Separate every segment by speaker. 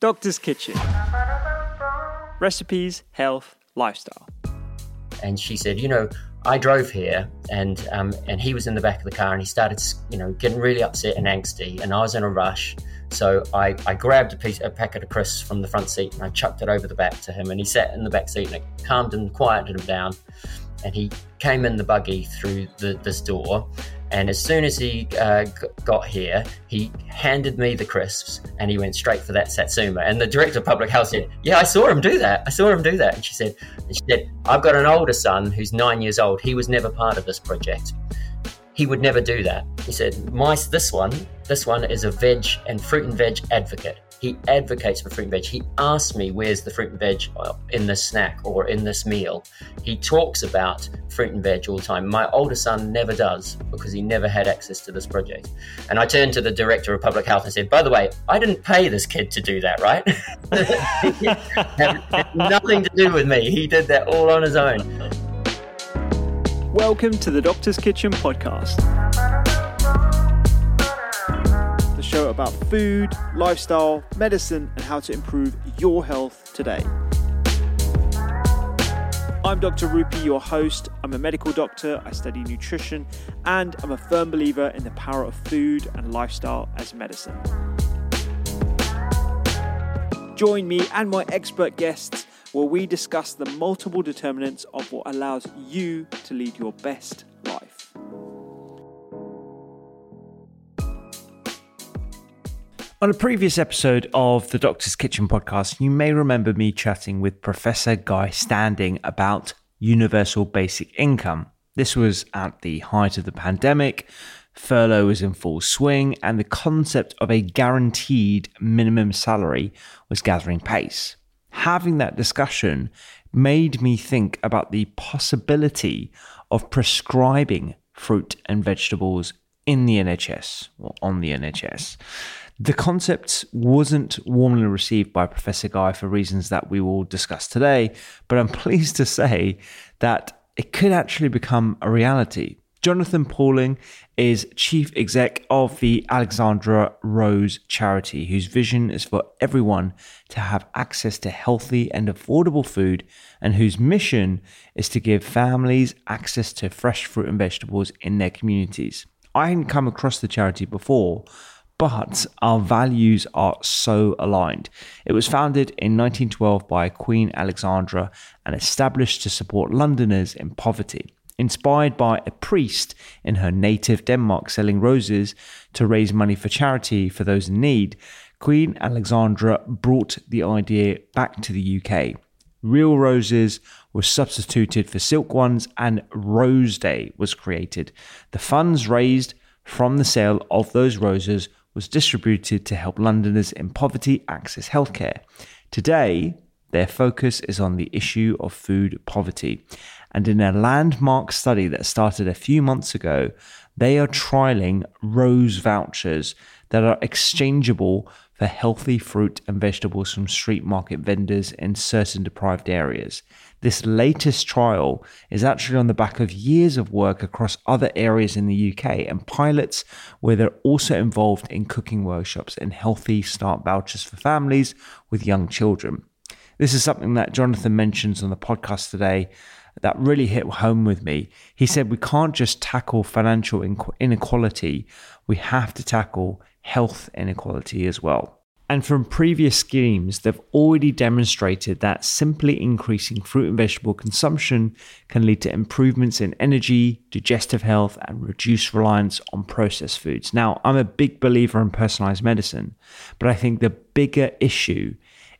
Speaker 1: Doctor's Kitchen Recipes, Health, Lifestyle.
Speaker 2: And she said, You know, I drove here and um, and he was in the back of the car and he started, you know, getting really upset and angsty. And I was in a rush. So I, I grabbed a, piece, a packet of crisps from the front seat and I chucked it over the back to him. And he sat in the back seat and it calmed and quieted him down. And he came in the buggy through the, this door and as soon as he uh, got here, he handed me the crisps and he went straight for that satsuma. And the director of public health said, "Yeah, I saw him do that. I saw him do that." And she said, and "She said I've got an older son who's nine years old. He was never part of this project. He would never do that." He said, "My this one, this one is a veg and fruit and veg advocate." He advocates for fruit and veg. He asks me, where's the fruit and veg uh, in this snack or in this meal? He talks about fruit and veg all the time. My older son never does because he never had access to this project. And I turned to the director of public health and said, by the way, I didn't pay this kid to do that, right? nothing to do with me. He did that all on his own.
Speaker 1: Welcome to the Doctor's Kitchen podcast show about food, lifestyle, medicine, and how to improve your health today. I'm Dr. Rupy, your host. I'm a medical doctor, I study nutrition, and I'm a firm believer in the power of food and lifestyle as medicine. Join me and my expert guests where we discuss the multiple determinants of what allows you to lead your best On a previous episode of the Doctor's Kitchen podcast, you may remember me chatting with Professor Guy Standing about universal basic income. This was at the height of the pandemic, furlough was in full swing, and the concept of a guaranteed minimum salary was gathering pace. Having that discussion made me think about the possibility of prescribing fruit and vegetables in the NHS or on the NHS. The concept wasn't warmly received by Professor Guy for reasons that we will discuss today, but I'm pleased to say that it could actually become a reality. Jonathan Pauling is chief exec of the Alexandra Rose charity, whose vision is for everyone to have access to healthy and affordable food, and whose mission is to give families access to fresh fruit and vegetables in their communities. I hadn't come across the charity before, but our values are so aligned. It was founded in 1912 by Queen Alexandra and established to support Londoners in poverty. Inspired by a priest in her native Denmark selling roses to raise money for charity for those in need, Queen Alexandra brought the idea back to the UK. Real roses were substituted for silk ones, and Rose Day was created. The funds raised from the sale of those roses was distributed to help Londoners in poverty access healthcare. Today, their focus is on the issue of food poverty. And in a landmark study that started a few months ago, they are trialing rose vouchers that are exchangeable for healthy fruit and vegetables from street market vendors in certain deprived areas. This latest trial is actually on the back of years of work across other areas in the UK and pilots where they're also involved in cooking workshops and healthy start vouchers for families with young children. This is something that Jonathan mentions on the podcast today that really hit home with me. He said we can't just tackle financial inequality, we have to tackle health inequality as well. And from previous schemes, they've already demonstrated that simply increasing fruit and vegetable consumption can lead to improvements in energy, digestive health, and reduced reliance on processed foods. Now, I'm a big believer in personalized medicine, but I think the bigger issue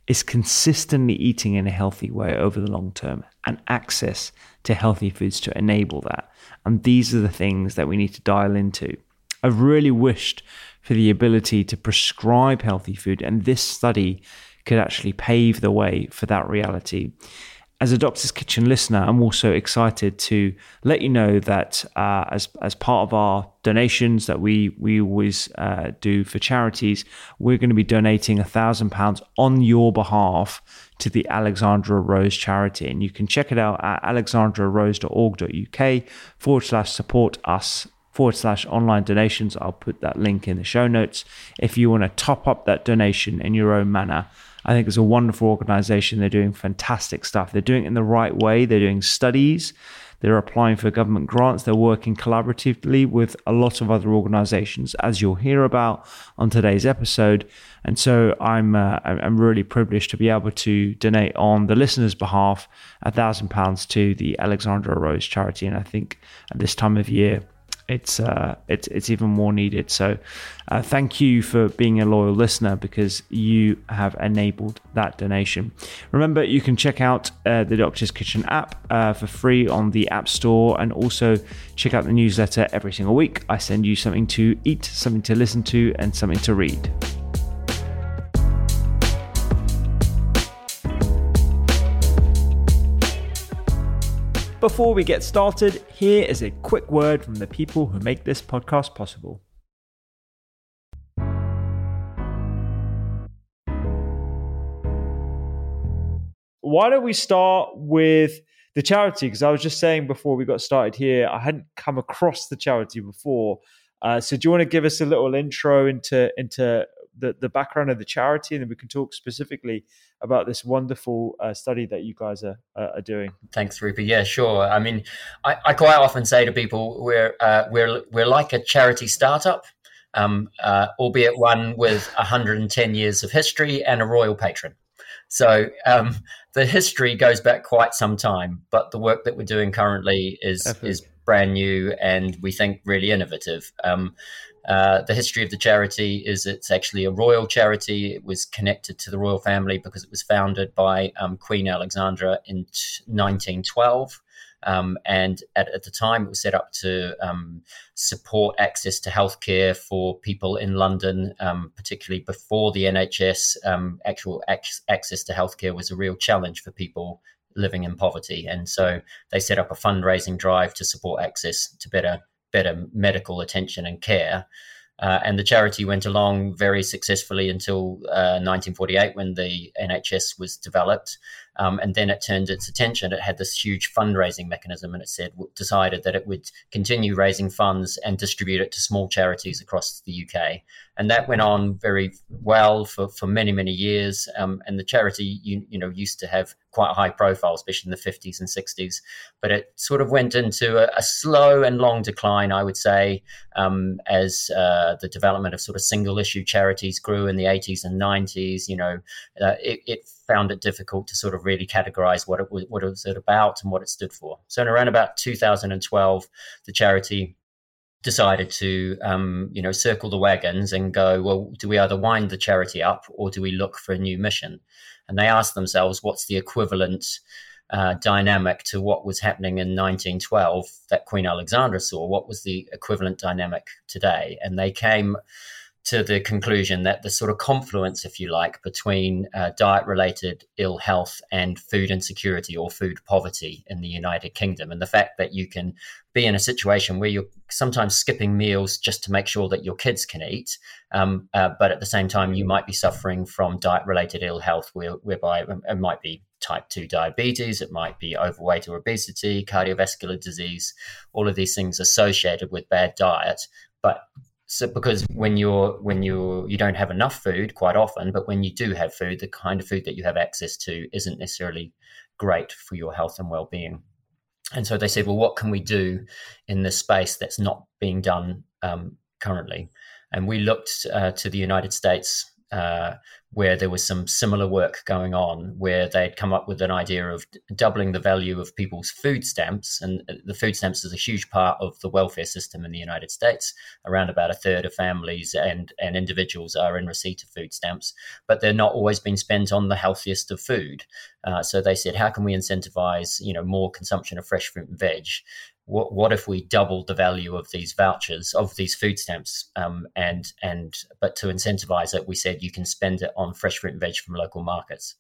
Speaker 1: is consistently eating in a healthy way over the long term and access to healthy foods to enable that. And these are the things that we need to dial into. I've really wished for the ability to prescribe healthy food. And this study could actually pave the way for that reality. As a Doctor's Kitchen listener, I'm also excited to let you know that uh, as as part of our donations that we we always uh, do for charities, we're going to be donating a thousand pounds on your behalf to the Alexandra Rose charity, and you can check it out at alexandrarose.org.uk forward slash support us forward slash online donations. I'll put that link in the show notes. If you want to top up that donation in your own manner, I think it's a wonderful organization. They're doing fantastic stuff. They're doing it in the right way. They're doing studies. They're applying for government grants. They're working collaboratively with a lot of other organizations, as you'll hear about on today's episode. And so I'm uh, I'm really privileged to be able to donate on the listeners' behalf a thousand pounds to the Alexandra Rose charity. And I think at this time of year, it's uh, it's it's even more needed. So, uh, thank you for being a loyal listener because you have enabled that donation. Remember, you can check out uh, the Doctor's Kitchen app uh, for free on the App Store, and also check out the newsletter every single week. I send you something to eat, something to listen to, and something to read. Before we get started, here is a quick word from the people who make this podcast possible. Why don't we start with the charity? Because I was just saying before we got started here, I hadn't come across the charity before. Uh, so, do you want to give us a little intro into into the, the background of the charity, and then we can talk specifically about this wonderful uh, study that you guys are, uh, are doing.
Speaker 2: Thanks, Rupert. Yeah, sure. I mean, I, I quite often say to people, we're uh, we're we're like a charity startup, um, uh, albeit one with 110 years of history and a royal patron. So um, the history goes back quite some time, but the work that we're doing currently is is brand new and we think really innovative. Um, uh, the history of the charity is it's actually a royal charity. It was connected to the royal family because it was founded by um, Queen Alexandra in t- 1912. Um, and at, at, the time, it was set up to um, support access to healthcare for people in London, um, particularly before the NHS. Um, actual ac- access to healthcare was a real challenge for people living in poverty. And so they set up a fundraising drive to support access to better better medical attention and care. Uh, and the charity went along very successfully until uh, 1948 when the NHS was developed. Um, and then it turned its attention. It had this huge fundraising mechanism, and it said decided that it would continue raising funds and distribute it to small charities across the UK. And that went on very well for, for many many years. Um, and the charity, you, you know, used to have quite high profile, especially in the 50s and 60s. But it sort of went into a, a slow and long decline, I would say, um, as uh, the development of sort of single issue charities grew in the 80s and 90s. You know, uh, it, it found it difficult to sort of really categorize what it was, what it was about and what it stood for. So in around about 2012, the charity decided to um, you know circle the wagons and go well do we either wind the charity up or do we look for a new mission? And they asked themselves what's the equivalent uh, dynamic to what was happening in 1912 that queen alexandra saw? What was the equivalent dynamic today? And they came to the conclusion that the sort of confluence, if you like, between uh, diet related ill health and food insecurity or food poverty in the United Kingdom, and the fact that you can be in a situation where you're sometimes skipping meals just to make sure that your kids can eat, um, uh, but at the same time, you might be suffering from diet related ill health, where, whereby it might be type 2 diabetes, it might be overweight or obesity, cardiovascular disease, all of these things associated with bad diet. But so because when you're when you're you don't have enough food quite often but when you do have food the kind of food that you have access to isn't necessarily great for your health and well-being. And so they said well what can we do in this space that's not being done um, currently? And we looked uh, to the united states uh, where there was some similar work going on, where they'd come up with an idea of doubling the value of people's food stamps. And uh, the food stamps is a huge part of the welfare system in the United States. Around about a third of families and, and individuals are in receipt of food stamps, but they're not always being spent on the healthiest of food. Uh, so they said, how can we incentivize, you know, more consumption of fresh fruit and veg? What, what if we doubled the value of these vouchers of these food stamps? Um, and and but to incentivize it we said you can spend it on fresh fruit and veg from local markets.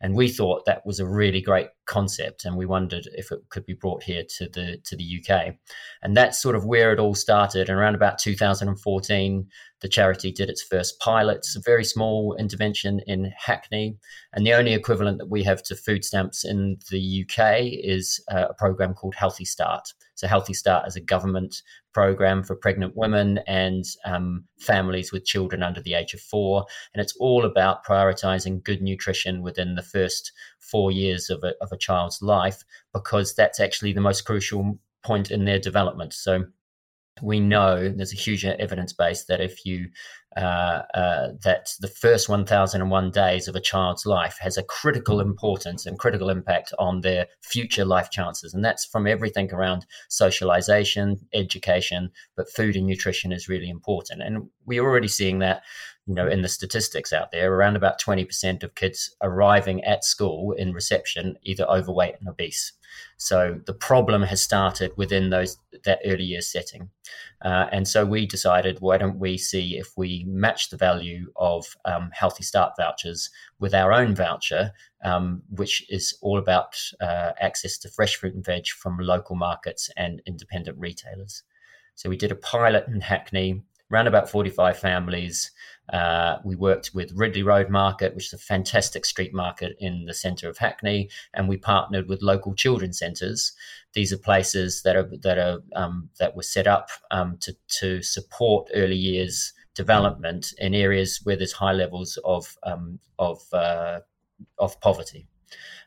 Speaker 2: And we thought that was a really great concept and we wondered if it could be brought here to the to the UK and that's sort of where it all started. And around about 2014 the charity did its first pilot. A very small intervention in Hackney. And the only equivalent that we have to food stamps in the UK is uh, a program called Healthy Start. So, Healthy Start is a government program for pregnant women and um, families with children under the age of four. And it's all about prioritizing good nutrition within the first four years of a, of a child's life, because that's actually the most crucial point in their development. So, we know there's a huge evidence base that if you uh, uh, that the first 1001 days of a child's life has a critical importance and critical impact on their future life chances. And that's from everything around socialization education but food and nutrition is really important. And we're already seeing that you know in the statistics out there around about 20% of kids arriving at school in reception either overweight and obese so the problem has started within those that early year setting, uh, and so we decided why don't we see if we match the value of um, Healthy Start vouchers with our own voucher, um, which is all about uh, access to fresh fruit and veg from local markets and independent retailers. So we did a pilot in Hackney, around about 45 families. Uh, we worked with Ridley Road Market, which is a fantastic street market in the centre of Hackney, and we partnered with local children's centres. These are places that are that are um, that were set up um, to to support early years development in areas where there's high levels of um, of uh, of poverty.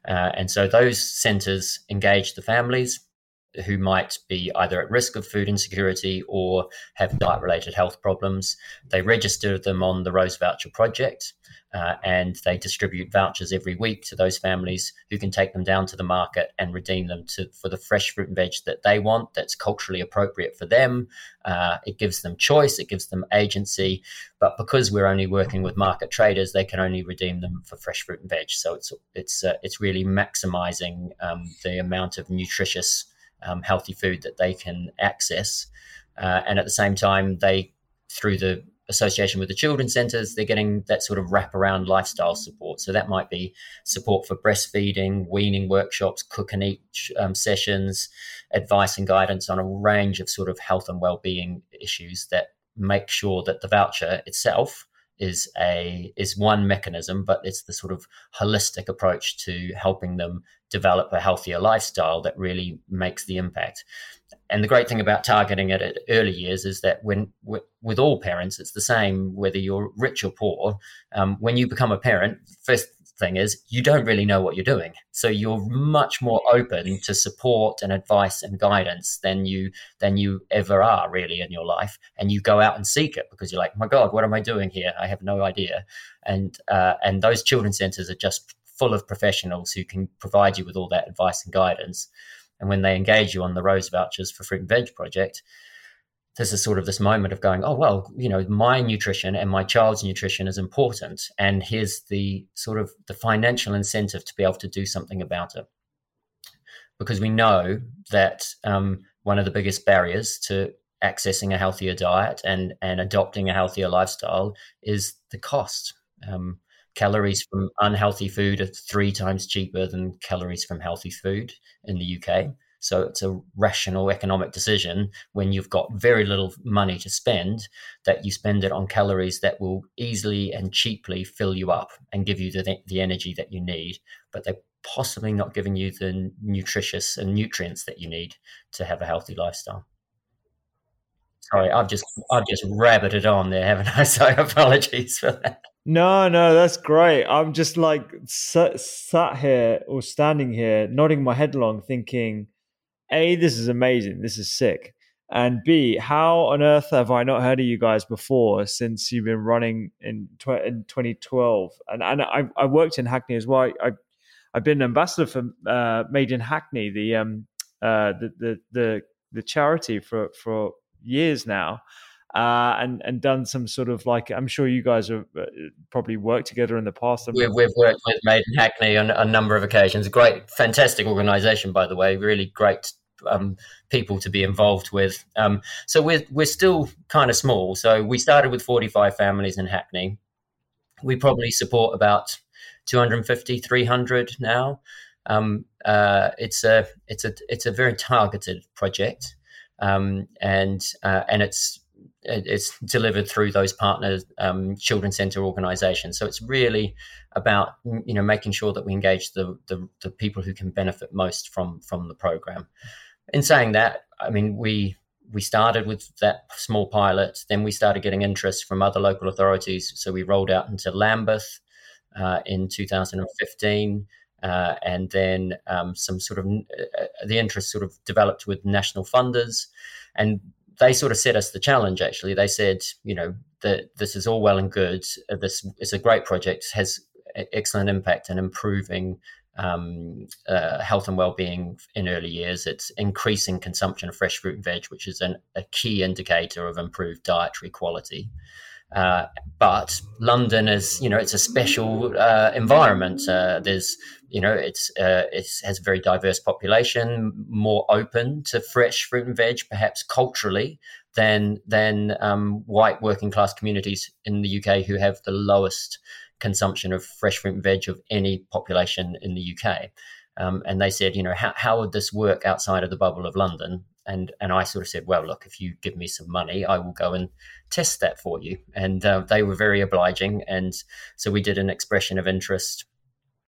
Speaker 2: Uh, and so those centres engage the families who might be either at risk of food insecurity or have diet related health problems. They register them on the Rose Voucher Project uh, and they distribute vouchers every week to those families who can take them down to the market and redeem them to, for the fresh fruit and veg that they want, that's culturally appropriate for them. Uh, it gives them choice, it gives them agency. But because we're only working with market traders, they can only redeem them for fresh fruit and veg. So it's, it's, uh, it's really maximizing um, the amount of nutritious um, healthy food that they can access. Uh, and at the same time, they, through the association with the children's centres, they're getting that sort of wraparound lifestyle support. So that might be support for breastfeeding, weaning workshops, cook and eat um, sessions, advice and guidance on a range of sort of health and well-being issues that make sure that the voucher itself is a is one mechanism, but it's the sort of holistic approach to helping them develop a healthier lifestyle that really makes the impact. And the great thing about targeting it at early years is that when with all parents, it's the same whether you're rich or poor. Um, when you become a parent, first thing is you don't really know what you're doing. So you're much more open to support and advice and guidance than you than you ever are really in your life. And you go out and seek it because you're like, my God, what am I doing here? I have no idea. And uh, and those children's centers are just full of professionals who can provide you with all that advice and guidance. And when they engage you on the Rose vouchers for Fruit and Veg project, there's a sort of this moment of going, oh, well, you know, my nutrition and my child's nutrition is important. And here's the sort of the financial incentive to be able to do something about it. Because we know that um, one of the biggest barriers to accessing a healthier diet and, and adopting a healthier lifestyle is the cost. Um, calories from unhealthy food are three times cheaper than calories from healthy food in the UK. So it's a rational economic decision when you've got very little money to spend that you spend it on calories that will easily and cheaply fill you up and give you the, the energy that you need, but they're possibly not giving you the nutritious and nutrients that you need to have a healthy lifestyle. Sorry, I've just I've just rabbited on there, haven't I? So apologies for that.
Speaker 1: No, no, that's great. I'm just like sat, sat here or standing here, nodding my head along, thinking, a, this is amazing. This is sick. And B, how on earth have I not heard of you guys before since you've been running in, tw- in 2012? And and I, I worked in Hackney as well. I, I've been an ambassador for uh, Made in Hackney, the um uh the the the, the charity for for years now. Uh, and and done some sort of like I'm sure you guys have uh, probably worked together in the past.
Speaker 2: We've, we've worked with Made in Hackney on a number of occasions. Great, fantastic organisation, by the way. Really great um, people to be involved with. Um, so we're we're still kind of small. So we started with 45 families in Hackney. We probably support about 250, 300 now. Um, uh, it's a it's a it's a very targeted project, um, and uh, and it's it's delivered through those partner um, children center organizations. So it's really about you know making sure that we engage the, the, the people who can benefit most from from the program. In saying that, I mean we we started with that small pilot, then we started getting interest from other local authorities. So we rolled out into Lambeth uh, in 2015. Uh, and then um, some sort of uh, the interest sort of developed with national funders, and they sort of set us the challenge. Actually, they said, you know, that this is all well and good. Uh, this is a great project, has excellent impact in improving um, uh, health and well-being in early years. It's increasing consumption of fresh fruit and veg, which is an, a key indicator of improved dietary quality. Uh, but London is, you know, it's a special uh, environment. Uh, there's, you know, it's uh, it has a very diverse population, more open to fresh fruit and veg, perhaps culturally than than um, white working class communities in the UK who have the lowest consumption of fresh fruit and veg of any population in the UK. Um, and they said, you know, how, how would this work outside of the bubble of London? And and I sort of said, well, look, if you give me some money, I will go and test that for you. And uh, they were very obliging, and so we did an expression of interest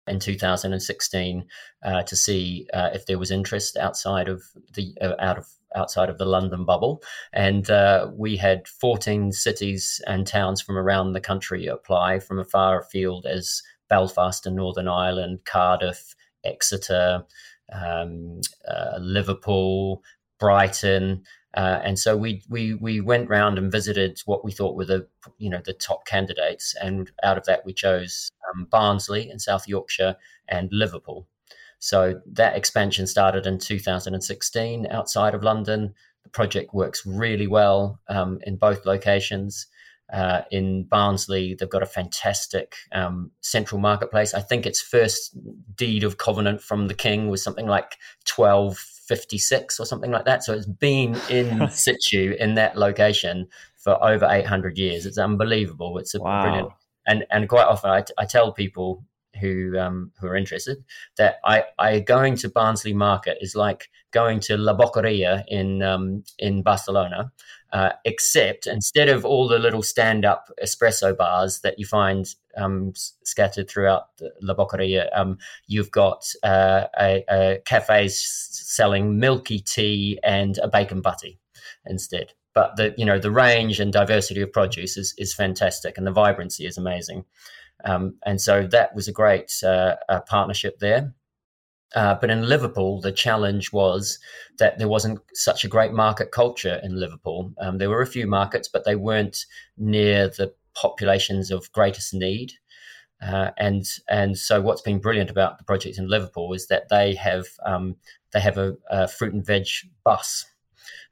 Speaker 2: in 2016 uh, to see uh, if there was interest outside of the uh, out of outside of the London bubble. And uh, we had 14 cities and towns from around the country apply from as far afield as Belfast and Northern Ireland, Cardiff, Exeter, um, uh, Liverpool, Brighton. Uh, and so we, we we went round and visited what we thought were the you know the top candidates, and out of that we chose um, Barnsley in South Yorkshire and Liverpool. So that expansion started in 2016 outside of London. The project works really well um, in both locations. Uh, in Barnsley, they've got a fantastic um, central marketplace. I think its first deed of covenant from the king was something like 1256 or something like that. So it's been in situ in that location for over 800 years. It's unbelievable. It's a wow. brilliant. And, and quite often I, I tell people who um, who are interested that I, I going to Barnsley Market is like going to La Boqueria in um, in Barcelona, uh, except instead of all the little stand up espresso bars that you find um, scattered throughout La Boqueria, um, you've got uh, a, a cafes selling milky tea and a bacon butty instead. But the you know the range and diversity of produce is, is fantastic, and the vibrancy is amazing. Um, and so that was a great uh, partnership there. Uh, but in Liverpool, the challenge was that there wasn't such a great market culture in Liverpool. Um, there were a few markets, but they weren't near the populations of greatest need. Uh, and and so what's been brilliant about the project in Liverpool is that they have um, they have a, a, fruit and veg bus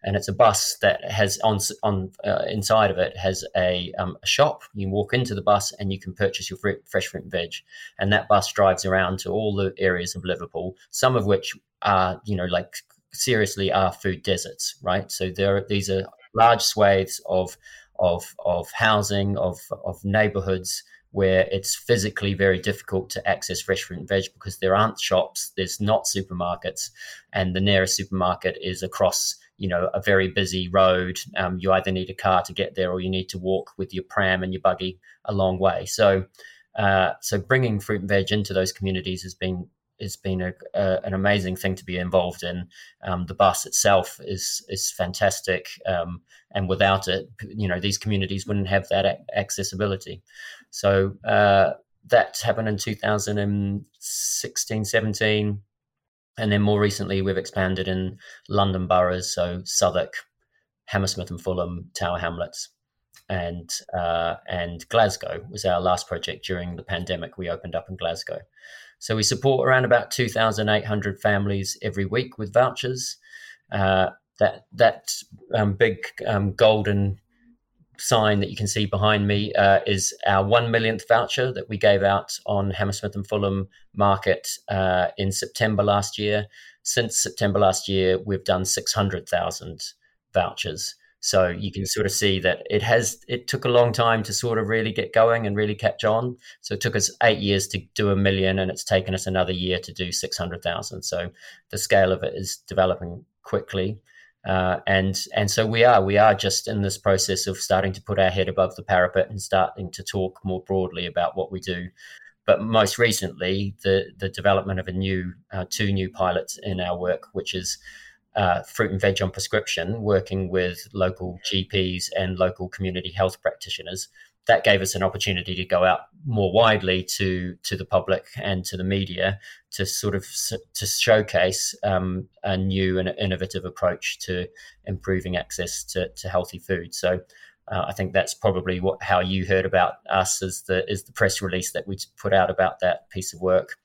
Speaker 2: and it's a bus that has on on uh, inside of it has a, um, a, shop. You walk into the bus and you can purchase your fruit, fresh fruit and veg, and that bus drives around to all the areas of Liverpool, some of which are you know like seriously are food deserts, right? So there are, these are large swathes of of of housing of of neighborhoods where it's physically very difficult to access fresh fruit and veg because there aren't shops, there's not supermarkets, and the nearest supermarket is across you know a very busy road. Um, you either need a car to get there or you need to walk with your pram and your buggy a long way. So uh, so bringing fruit and veg into those communities has been has been a, a, an amazing thing to be involved in. Um, the bus itself is is fantastic, um, and without it, you know, these communities wouldn't have that accessibility. So uh, that happened in 2016, 17. And then more recently, we've expanded in London boroughs, so Southwark, Hammersmith and Fulham, Tower Hamlets, and uh, and Glasgow was our last project during the pandemic. We opened up in Glasgow, so we support around about two thousand eight hundred families every week with vouchers. Uh, that that um, big um, golden sign that you can see behind me uh, is our one millionth voucher that we gave out on Hammersmith and Fulham Market uh, in September last year. Since September last year, we've done 600,000 vouchers. So you can sort of see that it has. It took a long time to sort of really get going and really catch on. So it took us eight years to do a million, and it's taken us another year to do six hundred thousand. So the scale of it is developing quickly. Uh, and and so we are we are just in this process of starting to put our head above the parapet and starting to talk more broadly about what we do. But most recently, the the development of a new uh, two new pilots in our work, which is uh, fruit and veg on prescription, working with local GPs and local community health practitioners that gave us an opportunity to go out more widely to to the public and to the media to sort of to showcase um, a new and innovative approach to improving access to, to healthy food. So. Uh, I think that's probably what how you heard about us is the is the press release that we put out about that piece of work.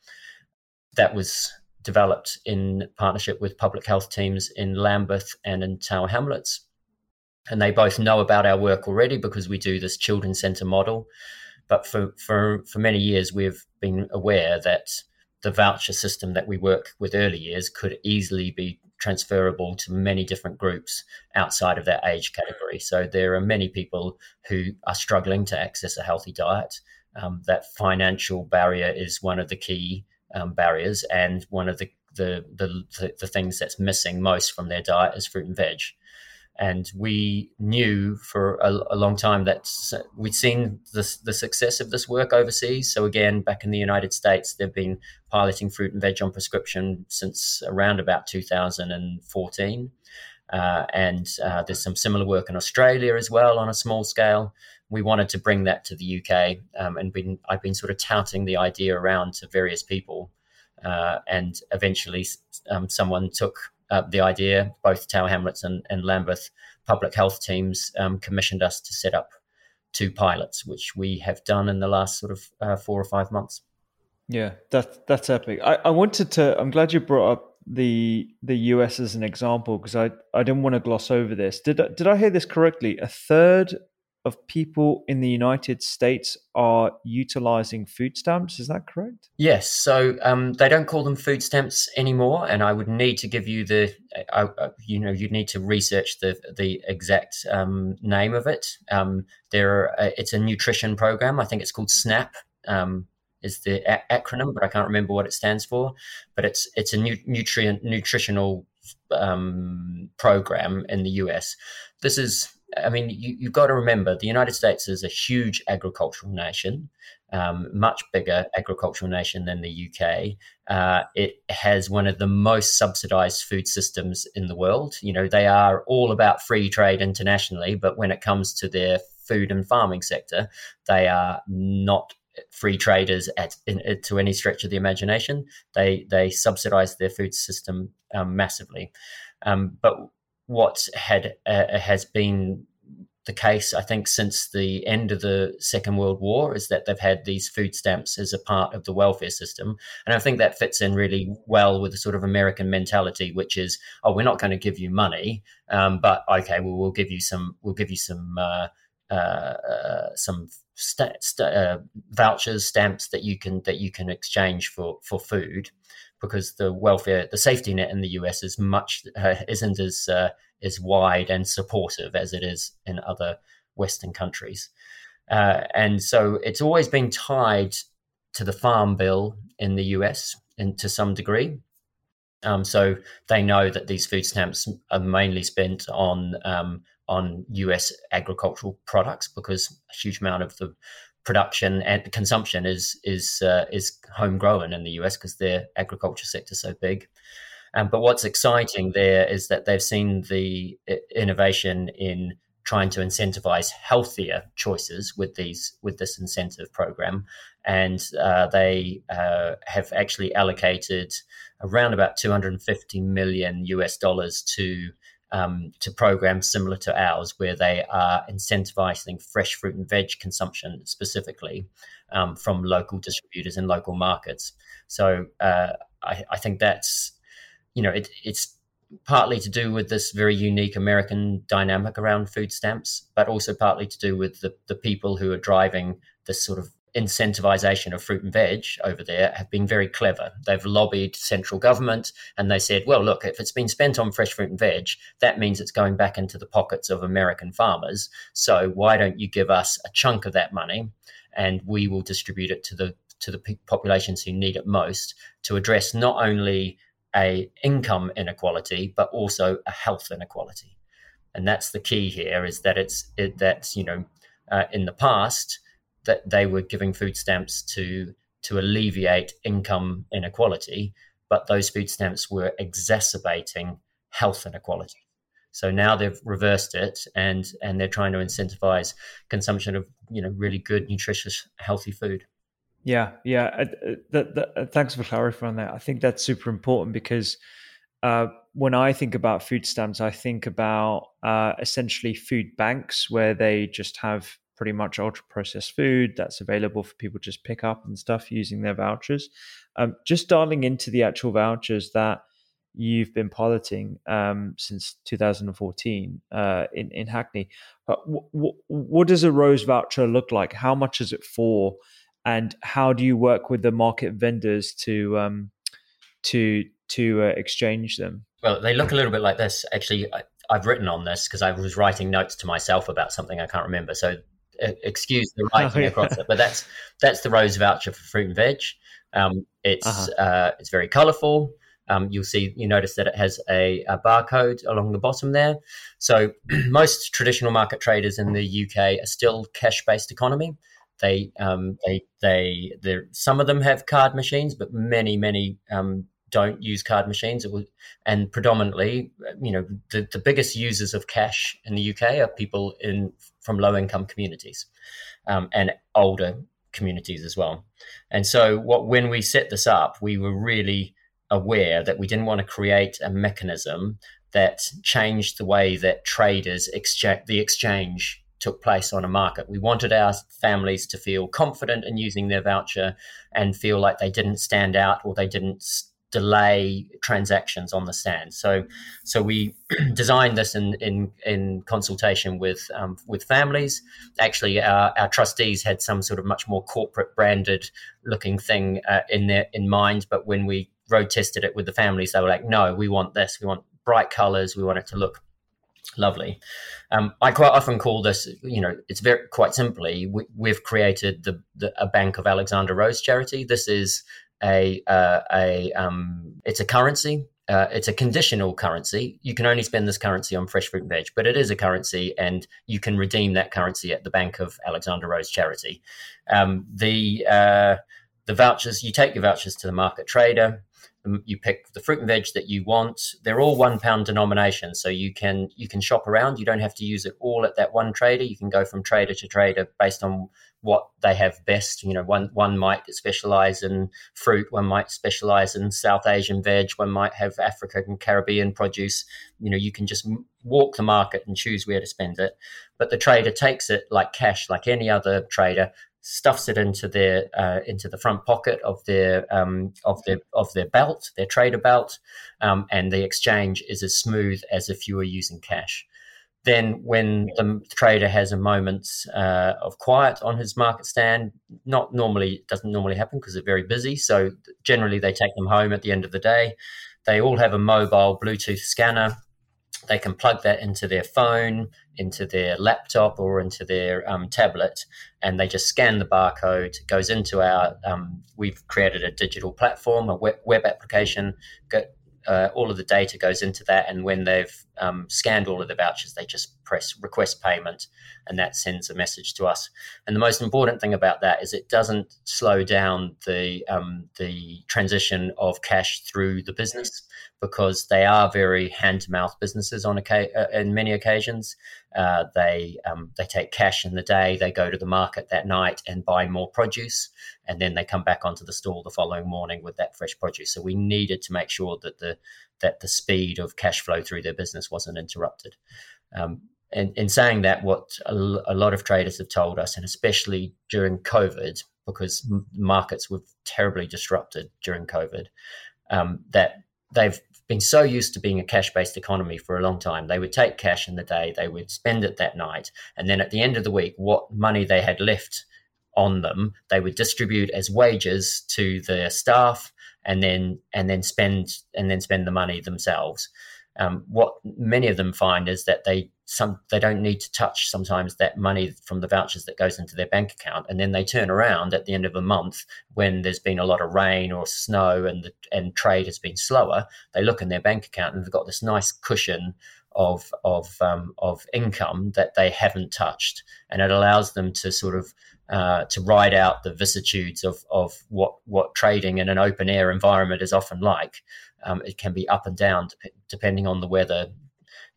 Speaker 2: That was developed in partnership with public health teams in Lambeth and in Tower Hamlets and they both know about our work already because we do this children's center model. But for, for, for many years, we've been aware that the voucher system that we work with early years could easily be transferable to many different groups outside of that age category. So there are many people who are struggling to access a healthy diet. Um, that financial barrier is one of the key um, barriers, and one of the the, the the things that's missing most from their diet is fruit and veg. And we knew for a, a long time that we'd seen the, the success of this work overseas. So, again, back in the United States, they've been piloting fruit and veg on prescription since around about 2014. Uh, and uh, there's some similar work in Australia as well on a small scale. We wanted to bring that to the UK, um, and been, I've been sort of touting the idea around to various people. Uh, and eventually, um, someone took uh, the idea, both Tower Hamlets and, and Lambeth public health teams um, commissioned us to set up two pilots, which we have done in the last sort of uh, four or five months.
Speaker 1: Yeah, that's that's epic. I, I wanted to. I'm glad you brought up the the US as an example because I I didn't want to gloss over this. Did did I hear this correctly? A third of people in the United States are utilizing food stamps. Is that correct?
Speaker 2: Yes. So um, they don't call them food stamps anymore, and I would need to give you the, you know, you'd need to research the the exact um, name of it. Um, there, are, uh, it's a nutrition program. I think it's called SNAP. Um, is the a- acronym, but I can't remember what it stands for. But it's it's a nu- nutrient nutritional um, program in the US. This is I mean, you, have got to remember the United States is a huge agricultural nation, um, much bigger agricultural nation than the UK. Uh, it has one of the most subsidized food systems in the world. You know, they are all about free trade internationally, but when it comes to their food and farming sector, they are not free traders at in, to any stretch of the imagination. They they subsidize their food system um, massively. Um, but what had uh, has been the case, I think, since the end of the Second World War is that they've had these food stamps as a part of the welfare system. And I think that fits in really well with the sort of American mentality, which is, oh, we're not going to give you money, um, but okay, well, we'll give you some, we'll give you some, uh, uh, uh, some st- st- uh, vouchers, stamps that you can that you can exchange for for food because the welfare, the safety net in the US is much uh, isn't as uh, as wide and supportive as it is in other Western countries, uh, and so it's always been tied to the Farm Bill in the US, and to some degree. Um, so they know that these food stamps are mainly spent on um, on US agricultural products because a huge amount of the production and consumption is is uh, is homegrown in the US because their agriculture sector is so big. Um, but what's exciting there is that they've seen the innovation in trying to incentivize healthier choices with these with this incentive program, and uh, they uh, have actually allocated around about 250 million US dollars to um, to programs similar to ours, where they are incentivizing fresh fruit and veg consumption specifically um, from local distributors in local markets. So uh, I, I, think that's, you know, it, it's partly to do with this very unique American dynamic around food stamps, but also partly to do with the, the people who are driving this sort of incentivization of fruit and veg over there have been very clever. They've lobbied central government and they said, well, look, if it's been spent on fresh fruit and veg, that means it's going back into the pockets of American farmers. So why don't you give us a chunk of that money and we will distribute it to the to the populations who need it most to address not only a income inequality, but also a health inequality. And that's the key here is that it's it, that you know uh, in the past that they were giving food stamps to to alleviate income inequality, but those food stamps were exacerbating health inequality. So now they've reversed it and and they're trying to incentivize consumption of you know really good, nutritious, healthy food.
Speaker 1: Yeah, yeah. Uh, uh, uh, thanks for clarifying that. I think that's super important because uh, when I think about food stamps, I think about uh, essentially food banks where they just have pretty much ultra processed food that's available for people to just pick up and stuff using their vouchers. Um, just dialing into the actual vouchers that you've been piloting um, since 2014 uh, in in Hackney. W- w- what does a rose voucher look like? How much is it for? And how do you work with the market vendors to um, to to uh, exchange them?
Speaker 2: Well, they look a little bit like this. Actually, I, have written on this because I was writing notes to myself about something I can't remember. So excuse the writing oh, yeah. across it, but that's that's the rose voucher for fruit and veg. Um, it's uh-huh. uh, it's very colourful. Um, you'll see, you notice that it has a, a barcode along the bottom there. So most traditional market traders in the UK are still cash-based economy. They, um, they, they, some of them have card machines, but many, many um, don't use card machines. and predominantly, you know, the, the biggest users of cash in the UK are people in from low-income communities um, and older communities as well. And so, what when we set this up, we were really aware that we didn't want to create a mechanism that changed the way that traders exchange the exchange took place on a market. We wanted our families to feel confident in using their voucher and feel like they didn't stand out or they didn't delay transactions on the stand. So, so we designed this in in, in consultation with um, with families. Actually, our, our, trustees had some sort of much more corporate branded looking thing uh, in their in mind, but when we road tested it with the families. They were like, no, we want this. We want bright colors. We want it to look lovely. Um, I quite often call this, you know, it's very quite simply, we, have created the, the, a Bank of Alexandra Rose charity. This is a uh, a um, it's a currency. Uh, it's a conditional currency. You can only spend this currency on fresh fruit and veg, but it is a currency, and you can redeem that currency at the Bank of Alexandra Rose charity. Um, the uh, the vouchers, you take your vouchers to the market trader you pick the fruit and veg that you want they're all one pound denomination so you can you can shop around you don't have to use it all at that one trader you can go from trader to trader based on what they have best. You know one one might specialize in fruit one might specialize in south asian veg one might have african and caribbean produce. You know you can just walk the market and choose where to spend it. But the trader takes it like cash like any other trader stuffs it into their uh, into the front pocket of their um, of their of their belt, their trader belt, um, and the exchange is as smooth as if you were using cash. Then, when the trader has a moment uh, of quiet on his market stand, not normally doesn't normally happen because they're very busy. So generally, they take them home at the end of the day. They all have a mobile Bluetooth scanner they can plug that into their phone, into their laptop, or into their um, tablet, and they just scan the barcode. goes into our. Um, we've created a digital platform, a web, web application. Get, uh, all of the data goes into that, and when they've um, scanned all of the vouchers, they just press request payment, and that sends a message to us. And the most important thing about that is it doesn't slow down the um, the transition of cash through the business because they are very hand to mouth businesses on uh, in many occasions. Uh, they um, they take cash in the day, they go to the market that night and buy more produce, and then they come back onto the stall the following morning with that fresh produce. So we needed to make sure that the that the speed of cash flow through their business wasn't interrupted. Um, and in saying that, what a, lot of traders have told us, and especially during COVID, because markets were terribly disrupted during COVID, um, that they've been so used to being a cash based economy for a long time. They would take cash in the day, they would spend it that night, and then at the end of the week, what money they had left on them, they would distribute as wages to their staff and then and then spend and then spend the money themselves. Um, what many of them find is that they some they don't need to touch sometimes that money from the vouchers that goes into their bank account, and then they turn around at the end of a month when there's been a lot of rain or snow and the, and trade has been slower. They look in their bank account and they've got this nice cushion of of um, of income that they haven't touched, and it allows them to sort of uh, to ride out the vicissitudes of of what what trading in an open air environment is often like, um, it can be up and down depending on the weather,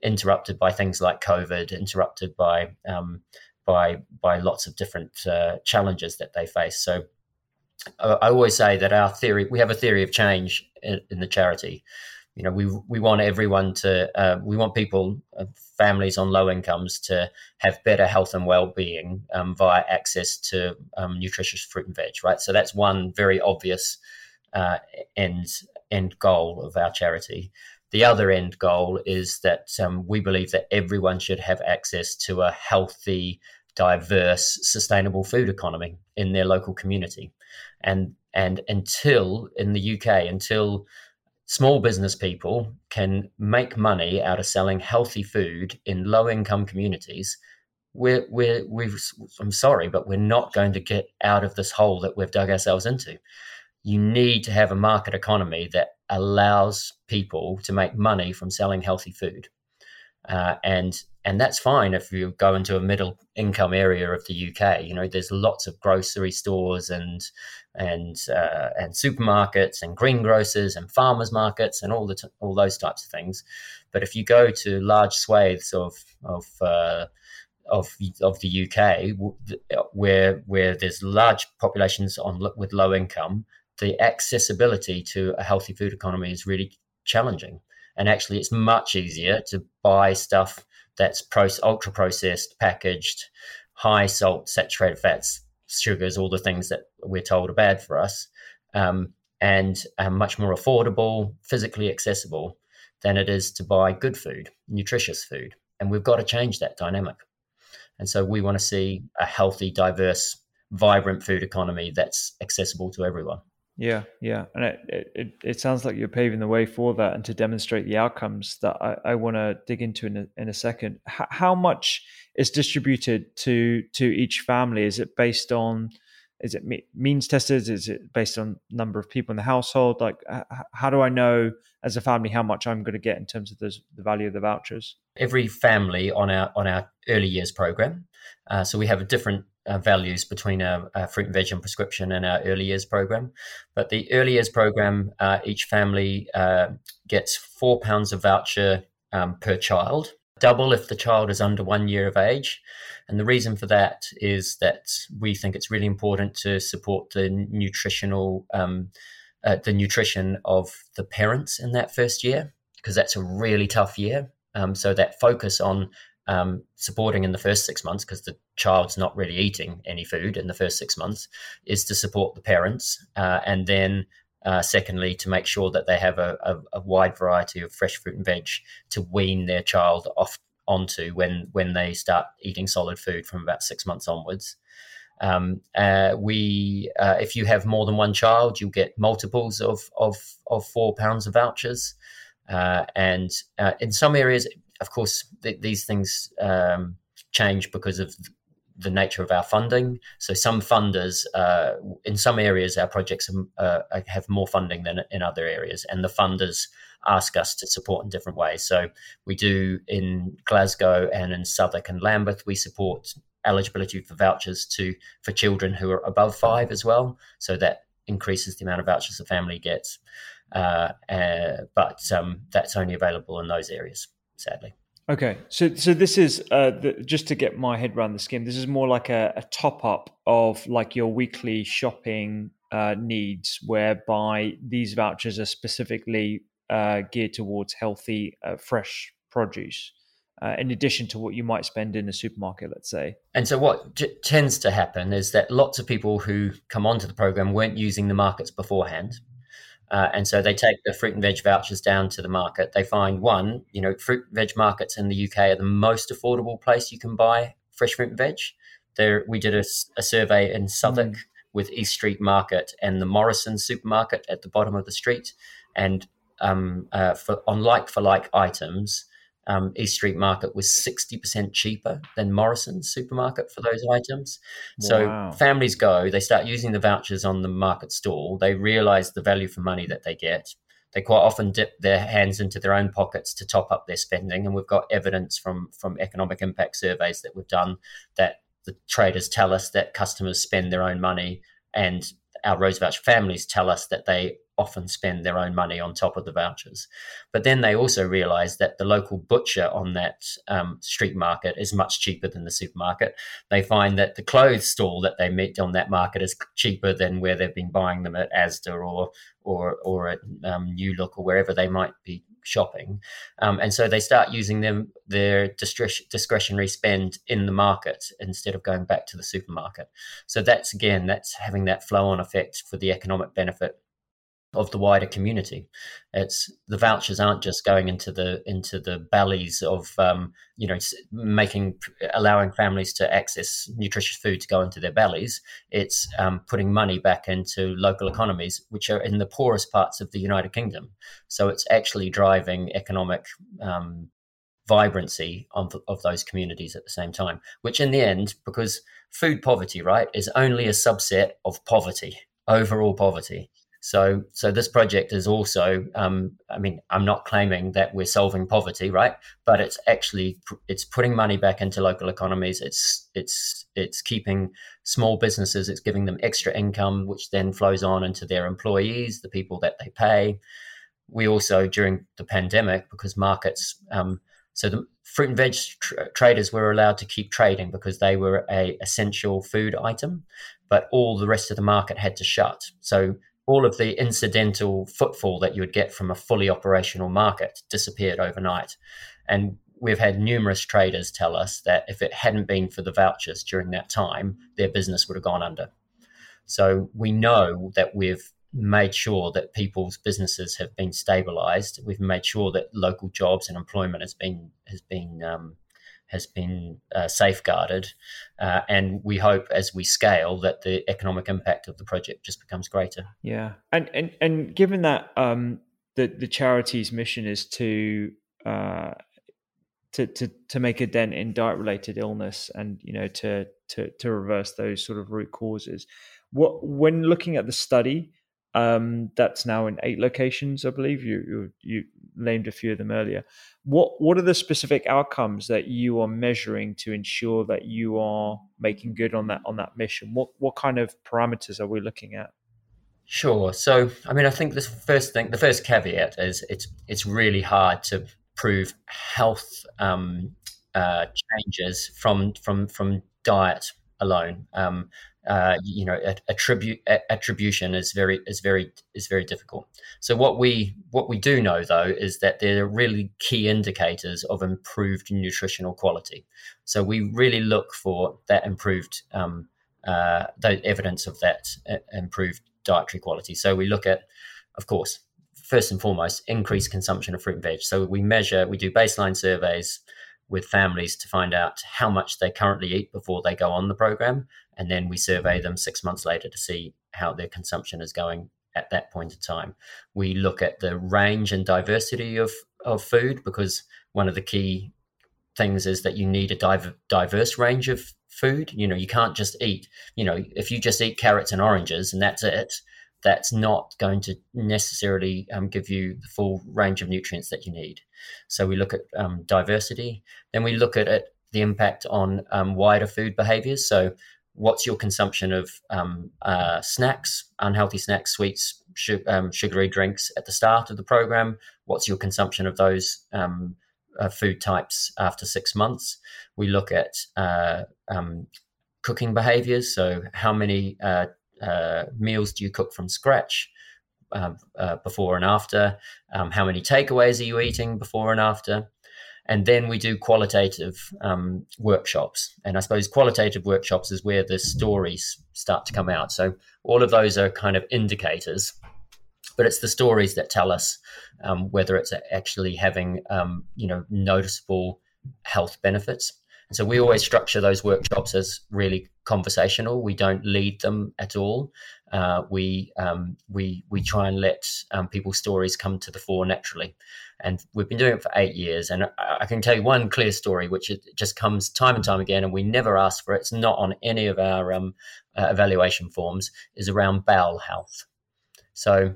Speaker 2: interrupted by things like COVID, interrupted by um, by by lots of different uh, challenges that they face. So I always say that our theory, we have a theory of change in, in the charity. You know, we we want everyone to, uh, we want people, uh, families on low incomes to have better health and well-being um, via access to um, nutritious fruit and veg. Right. So that's one very obvious uh, end end goal of our charity. The other end goal is that um, we believe that everyone should have access to a healthy, diverse, sustainable food economy in their local community. And and until in the UK, until small business people can make money out of selling healthy food in low income communities, we're, we're, we've, I'm sorry, but we're not going to get out of this hole that we've dug ourselves into you need to have a market economy that allows people to make money from selling healthy food. Uh, and and that's fine if you go into a middle income area of the UK. You know, there's lots of grocery stores and and uh, and supermarkets and greengrocers and farmers markets and all the t- all those types of things. But if you go to large swathes of of uh, of of the UK where where there's large populations on with low income the accessibility to a healthy food economy is really challenging. And actually, it's much easier to buy stuff that's pro- ultra processed, packaged, high salt, saturated fats, sugars, all the things that we're told are bad for us, um, and um, much more affordable, physically accessible than it is to buy good food, nutritious food. And we've got to change that dynamic. And so we want to see a healthy, diverse, vibrant food economy that's accessible to everyone.
Speaker 1: Yeah, yeah, and it, it it sounds like you're paving the way for that, and to demonstrate the outcomes that I, I want to dig into in a, in a second. H- how much is distributed to to each family? Is it based on is it means tested? Is it based on number of people in the household? Like, how do I know as a family how much I'm going to get in terms of the value of the vouchers?
Speaker 2: Every family on our on our early years program, uh, so we have different uh, values between our, our, fruit and veg and prescription and our early years program. But the early years program, uh, each family uh, gets four pounds of voucher um, per child, double if the child is under one year of age. And the reason for that is that we think it's really important to support the nutritional, um, uh, the nutrition of the parents in that first year, because that's a really tough year. Um, so that focus on um, supporting in the first six months because the child's not really eating any food in the first six months is to support the parents uh, and then uh, secondly to make sure that they have a, a, a, wide variety of fresh fruit and veg to wean their child off onto when when they start eating solid food from about six months onwards. Um, uh, we, uh, if you have more than one child, you'll get multiples of of, of four pounds of vouchers, uh, and uh, in some areas of course, th- these things um, change because of the nature of our funding. So some funders, uh, in some areas, our projects uh, have more funding than in other areas, and the funders ask us to support in different ways. So we do in Glasgow and in Southwark and Lambeth, we support eligibility for vouchers to for children who are above five as well. So that increases the amount of vouchers the family gets. Uh, uh but um, that's only available in those areas sadly.
Speaker 1: Okay, so so this is uh, the, just to get my head around the scheme. This is more like a, a top up of like your weekly shopping uh, needs, whereby these vouchers are specifically uh, geared towards healthy, uh, fresh produce. Uh, in addition to what you might spend in a supermarket, let's say.
Speaker 2: And so, what tends to happen is that lots of people who come onto the program weren't using the markets beforehand. Uh, and so they take the fruit and veg vouchers down to the market. They find one, you know, fruit and veg markets in the UK are the most affordable place you can buy fresh fruit and veg. There, we did a, a survey in Southwark mm. with East Street Market and the Morrison supermarket at the bottom of the street, and um, uh, for on like for like items, um, East Street Market was 60% cheaper than Morrison's supermarket for those items. Wow. So families go, they start using the vouchers on the market stall, they realize the value for money that they get. They quite often dip their hands into their own pockets to top up their spending. And we've got evidence from, from economic impact surveys that we've done that the traders tell us that customers spend their own money and our Rose Voucher families tell us that they often spend their own money on top of the vouchers. But then they also realize that the local butcher on that um, street market is much cheaper than the supermarket. They find that the clothes stall that they meet on that market is cheaper than where they've been buying them at Asda or or or at um, New Look or wherever they might be shopping. Um, and so they start using them their discretionary spend in the market instead of going back to the supermarket. So that's again that's having that flow on effect for the economic benefit of the wider community. It's the vouchers aren't just going into the into the bellies of um, you know making allowing families to access nutritious food to go into their bellies. It's um, putting money back into local economies, which are in the poorest parts of the United Kingdom. So it's actually driving economic. Um, vibrancy of, of those communities at the same time which in the end because food poverty right is only a subset of poverty overall poverty so, so this project is also, um, I mean, I'm not claiming that we're solving poverty, right? But it's actually it's putting money back into local economies. It's it's it's keeping small businesses. It's giving them extra income, which then flows on into their employees, the people that they pay. We also during the pandemic, because markets, um, so the fruit and veg tra- traders were allowed to keep trading because they were a essential food item, but all the rest of the market had to shut. So all of the incidental footfall that you would get from a fully operational market disappeared overnight. And we've had numerous traders tell us that if it hadn't been for the vouchers during that time, their business would have gone under. So we know that we've made sure that people's businesses have been stabilized. We've made sure that local jobs and employment has been has been um, has been uh, safeguarded. Uh, and we hope as we scale that the economic impact of the project just becomes greater.
Speaker 1: Yeah. And, and, and given that um, the, the charity's mission is to, uh, to, to, to make a dent in diet related illness and, you know, to, to, to reverse those sort of root causes, what, when looking at the study, um, that's now in eight locations, I believe. You, you, you named a few of them earlier. What what are the specific outcomes that you are measuring to ensure that you are making good on that on that mission? What what kind of parameters are we looking at?
Speaker 2: Sure. So, I mean, I think the first thing, the first caveat is it's it's really hard to prove health um, uh, changes from from from diet alone. Um, uh, you know, attribute attribution is very is very is very difficult. So what we what we do know though is that there are really key indicators of improved nutritional quality. So we really look for that improved um, uh, the evidence of that uh, improved dietary quality. So we look at, of course, first and foremost, increased consumption of fruit and veg. So we measure, we do baseline surveys with families to find out how much they currently eat before they go on the program. And then we survey them six months later to see how their consumption is going at that point in time. We look at the range and diversity of, of food because one of the key things is that you need a div- diverse range of food. You know, you can't just eat, you know, if you just eat carrots and oranges and that's it, that's not going to necessarily um, give you the full range of nutrients that you need. So we look at um, diversity. Then we look at it, the impact on um, wider food behaviors. So what's your consumption of um, uh, snacks, unhealthy snacks, sweets, um, sugary drinks at the start of the program? What's your consumption of those um, uh, food types after six months? We look at uh, cooking behaviors. So how many uh, uh, meals do you cook from scratch um, uh, before and after? Um, how many takeaways are you eating before and after? And then we do qualitative um, workshops. And I suppose qualitative workshops is where the stories start to come out. So all of those are kind of indicators, but it's the stories that tell us um, whether it's actually having, um, you know, noticeable health benefits. And so we always structure those workshops as really conversational. We don't lead them at all. Uh, we um, we we try and let um, people's stories come to the fore naturally, and we've been doing it for eight years. And I, can tell you one clear story, which just comes time and time again, and we never ask for it. It's not on any of our um, uh, evaluation forms. Is around bowel health. So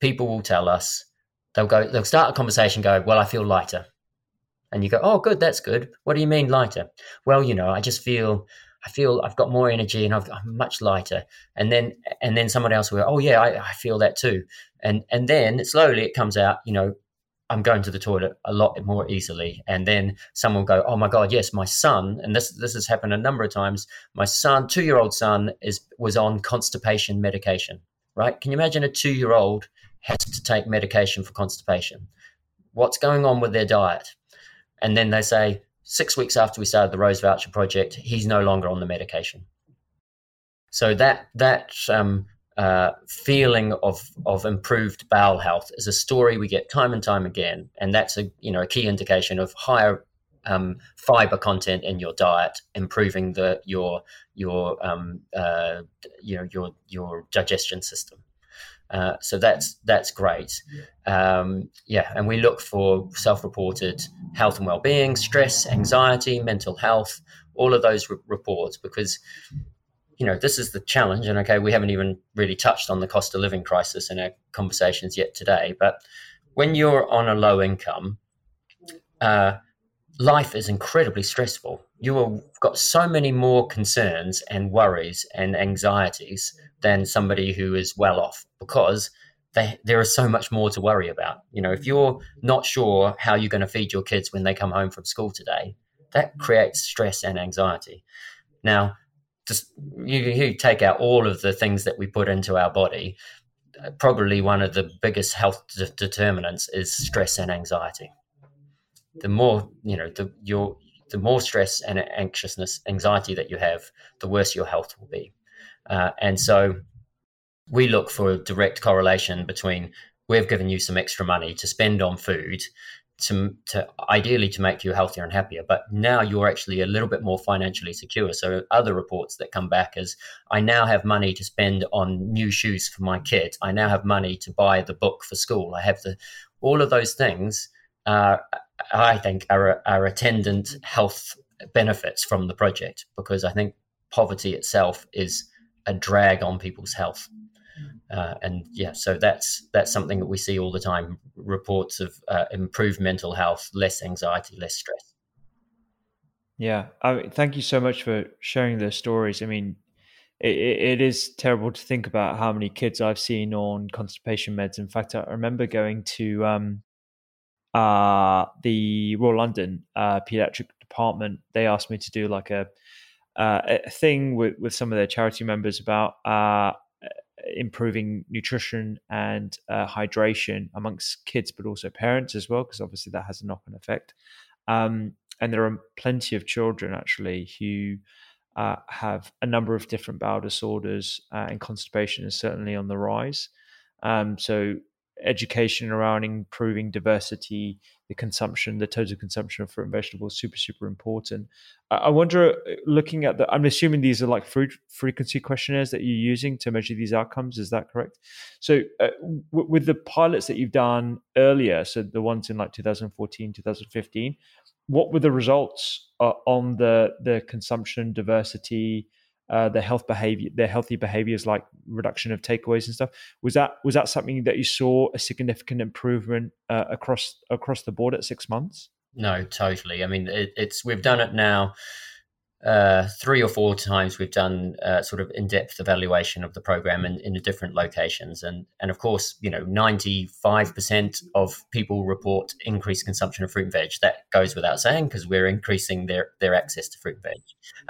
Speaker 2: people will tell us they'll go they'll start a conversation, go, "Well, I feel lighter," and you go, "Oh, good, that's good. What do you mean lighter?" Well, you know, I just feel I feel I've got more energy and i am much lighter. And then and then someone else will, go, oh yeah, I, I, feel that too. And and then slowly it comes out, you know, I'm going to the toilet a lot more easily. And then someone will go, oh my god, yes, my son, and this this has happened a number of times. My son, two year old son, is was on constipation medication. Right? Can you imagine a two year old has to take medication for constipation? What's going on with their diet? And then they say, six weeks after we started the Rose Voucher Project, he's no longer on the medication. So that that um, uh, feeling of of improved bowel health is a story we get time and time again, and that's a you know a key indication of higher um, fiber content in your diet, improving the your your um, uh, you know your your digestion system. Uh, so that's that's great. Um, yeah, and we look for self-reported health and well-being, stress, anxiety, mental health, all of those re- reports because you know this is the challenge. And okay, we haven't even really touched on the cost of living crisis in our conversations yet today. But when you're on a low income, uh, life is incredibly stressful. You have got so many more concerns and worries and anxieties than somebody who is well off because they, there is so much more to worry about. You know, if you're not sure how you're going to feed your kids when they come home from school today, that creates stress and anxiety. Now, just you, you take out all of the things that we put into our body. Uh, probably one of the biggest health de- determinants is stress and anxiety. The more you know, the your the more stress and anxiousness, anxiety that you have, the worse your health will be. Uh, and so we look for a direct correlation between we've given you some extra money to spend on food to, to ideally to make you healthier and happier but now you're actually a little bit more financially secure. So other reports that come back is i now have money to spend on new shoes for my kid. I now have money to buy the book for school. I have the all of those things uh, i think are, are attendant health benefits from the project because i think poverty itself is a drag on people's health. Uh, and yeah, so that's that's something that we see all the time: reports of uh, improved mental health, less anxiety, less stress.
Speaker 1: Yeah, I mean, thank you so much for sharing those stories. I mean, it, it is terrible to think about how many kids I've seen on constipation meds. In fact, I remember going to um, uh, the Royal London uh, pediatric department. They asked me to do like a uh, a thing with, with some of their charity members about uh, improving nutrition and uh, hydration amongst kids, but also parents as well, because obviously that has a knock on effect. Um, and there are plenty of children actually who have a number of different bowel disorders, and constipation is certainly on the rise. Um, so education around improving diversity, the consumption, the total consumption of fruit and vegetables, super super important. I wonder, uh, looking at the, I'm assuming these are like food frequency questionnaires that you're using to measure these outcomes. Is that correct? So, uh, w- with the pilots that you've done earlier, so the ones in like 2014, 2015, what were the results uh, on the the consumption diversity? Uh, the health behavior, their healthy behaviors like reduction of takeaways and stuff. Was that was that something that you saw a significant improvement uh, across across the board at six months?
Speaker 2: No, totally. I mean, it, it's we've done it now uh, three or four times we've done uh, sort of in-depth evaluation of the program in, in different locations and and of course you know 95% of people report increased consumption of fruit and veg that goes without saying because we're increasing their their access to fruit and veg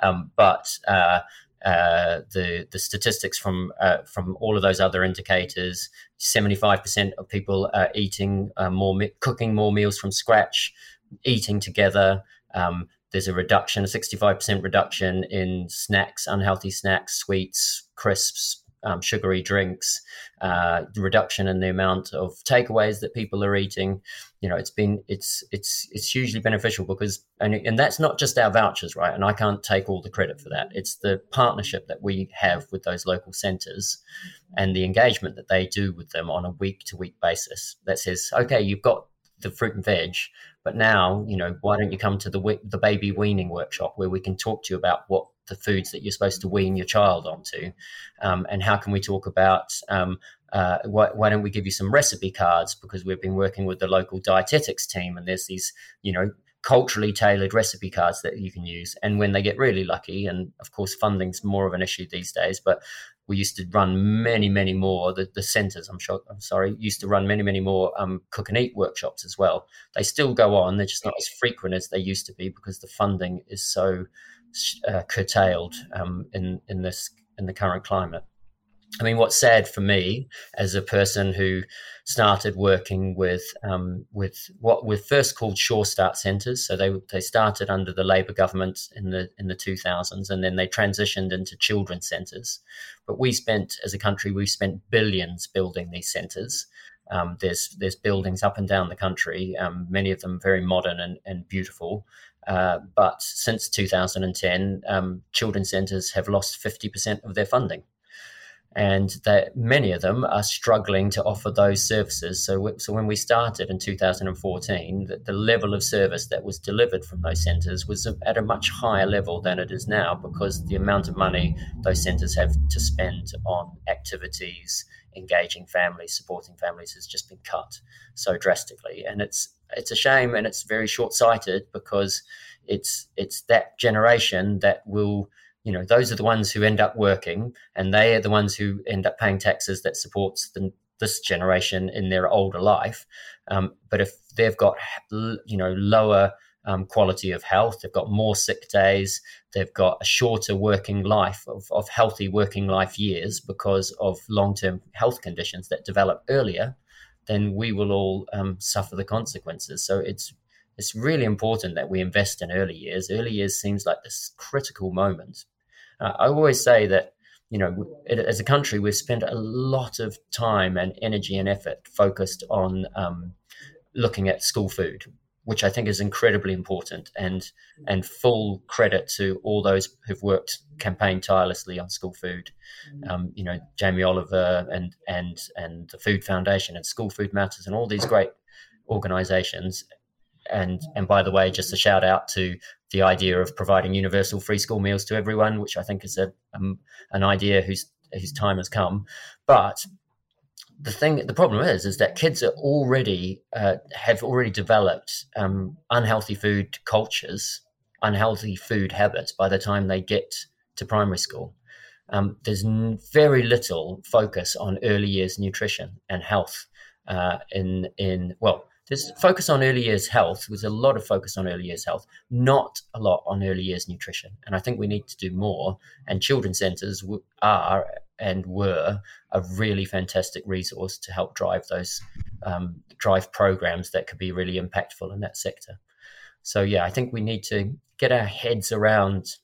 Speaker 2: um, but uh, uh, the the statistics from uh, from all of those other indicators. Seventy five percent of people are eating uh, more, cooking more meals from scratch, eating together. Um, there's a reduction, a sixty five percent reduction in snacks, unhealthy snacks, sweets, crisps, um, sugary drinks, uh, reduction in the amount of takeaways that people are eating. You know, it's been it's it's it's hugely beneficial because and and that's not just our vouchers, right? And I can't take all the credit for that. It's the partnership that we have with those local centres and the engagement that they do with them on a week to week basis. That says, okay, you've got the fruit and veg. But now, you know, why don't you come to the the baby weaning workshop where we can talk to you about what the foods that you're supposed to wean your child onto, um, and how can we talk about um, uh, why, why, don't we give you some recipe cards because we've been working with the local dietetics team and there's these you know culturally tailored recipe cards that you can use and when they get really lucky and of course funding's more of an issue these days but we used to run many, many more. The, the centres, I'm sure, I'm sorry, used to run many, many more um, cook and eat workshops as well. They still go on. They're just not as frequent as they used to be because the funding is so uh, curtailed um, in in this in the current climate. I mean, what's sad for me as a person who started working with um, with what were first called Sure Start centres. So they they started under the Labour government in the in the 2000s, and then they transitioned into children's centres. But we spent, as a country, we spent billions building these centres. Um, there's there's buildings up and down the country, um, many of them very modern and, and beautiful. Uh, but since 2010, um, children's centres have lost 50% of their funding and that many of them are struggling to offer those services. So, so when we started in 2014, the, the level of service that was delivered from those centres was at a much higher level than it is now because the amount of money those centres have to spend on activities, engaging families, supporting families has just been cut so drastically, and it's it's a shame and it's very short sighted because it's it's that generation that will you know those are the ones who end up working and they are the ones who end up paying taxes that supports the, this generation in their older life. Um, but if they've got you know lower um, quality of health they've got more sick days they've got a shorter working life of, of healthy working life years because of long-term health conditions that develop earlier then we will all um, suffer the consequences. So it's it's really important that we invest in early years. Early years seems like this critical moment uh, I always say that you know, as a country, we've spent a lot of time and energy and effort focused on um, looking at school food, which I think is incredibly important. And and full credit to all those who've worked campaigned tirelessly on school food. Um, you know, Jamie Oliver and and and the Food Foundation and School Food Matters and all these great organisations and and by the way, just a shout out to the idea of providing universal free school meals to everyone, which I think is a um, an idea whose whose time has come. But the thing, the problem is, is that kids are already uh, have already developed um, unhealthy food cultures, unhealthy food habits by the time they get to primary school. Um, there's very little focus on early years nutrition and health uh, in in well there's focus on early years health. There's a lot of focus on early years health, not a lot on early years nutrition. And I think we need to do more. And children's centres are and were a really fantastic resource to help drive those um, drive programs that could be really impactful in that sector. So yeah, I think we need to get our heads around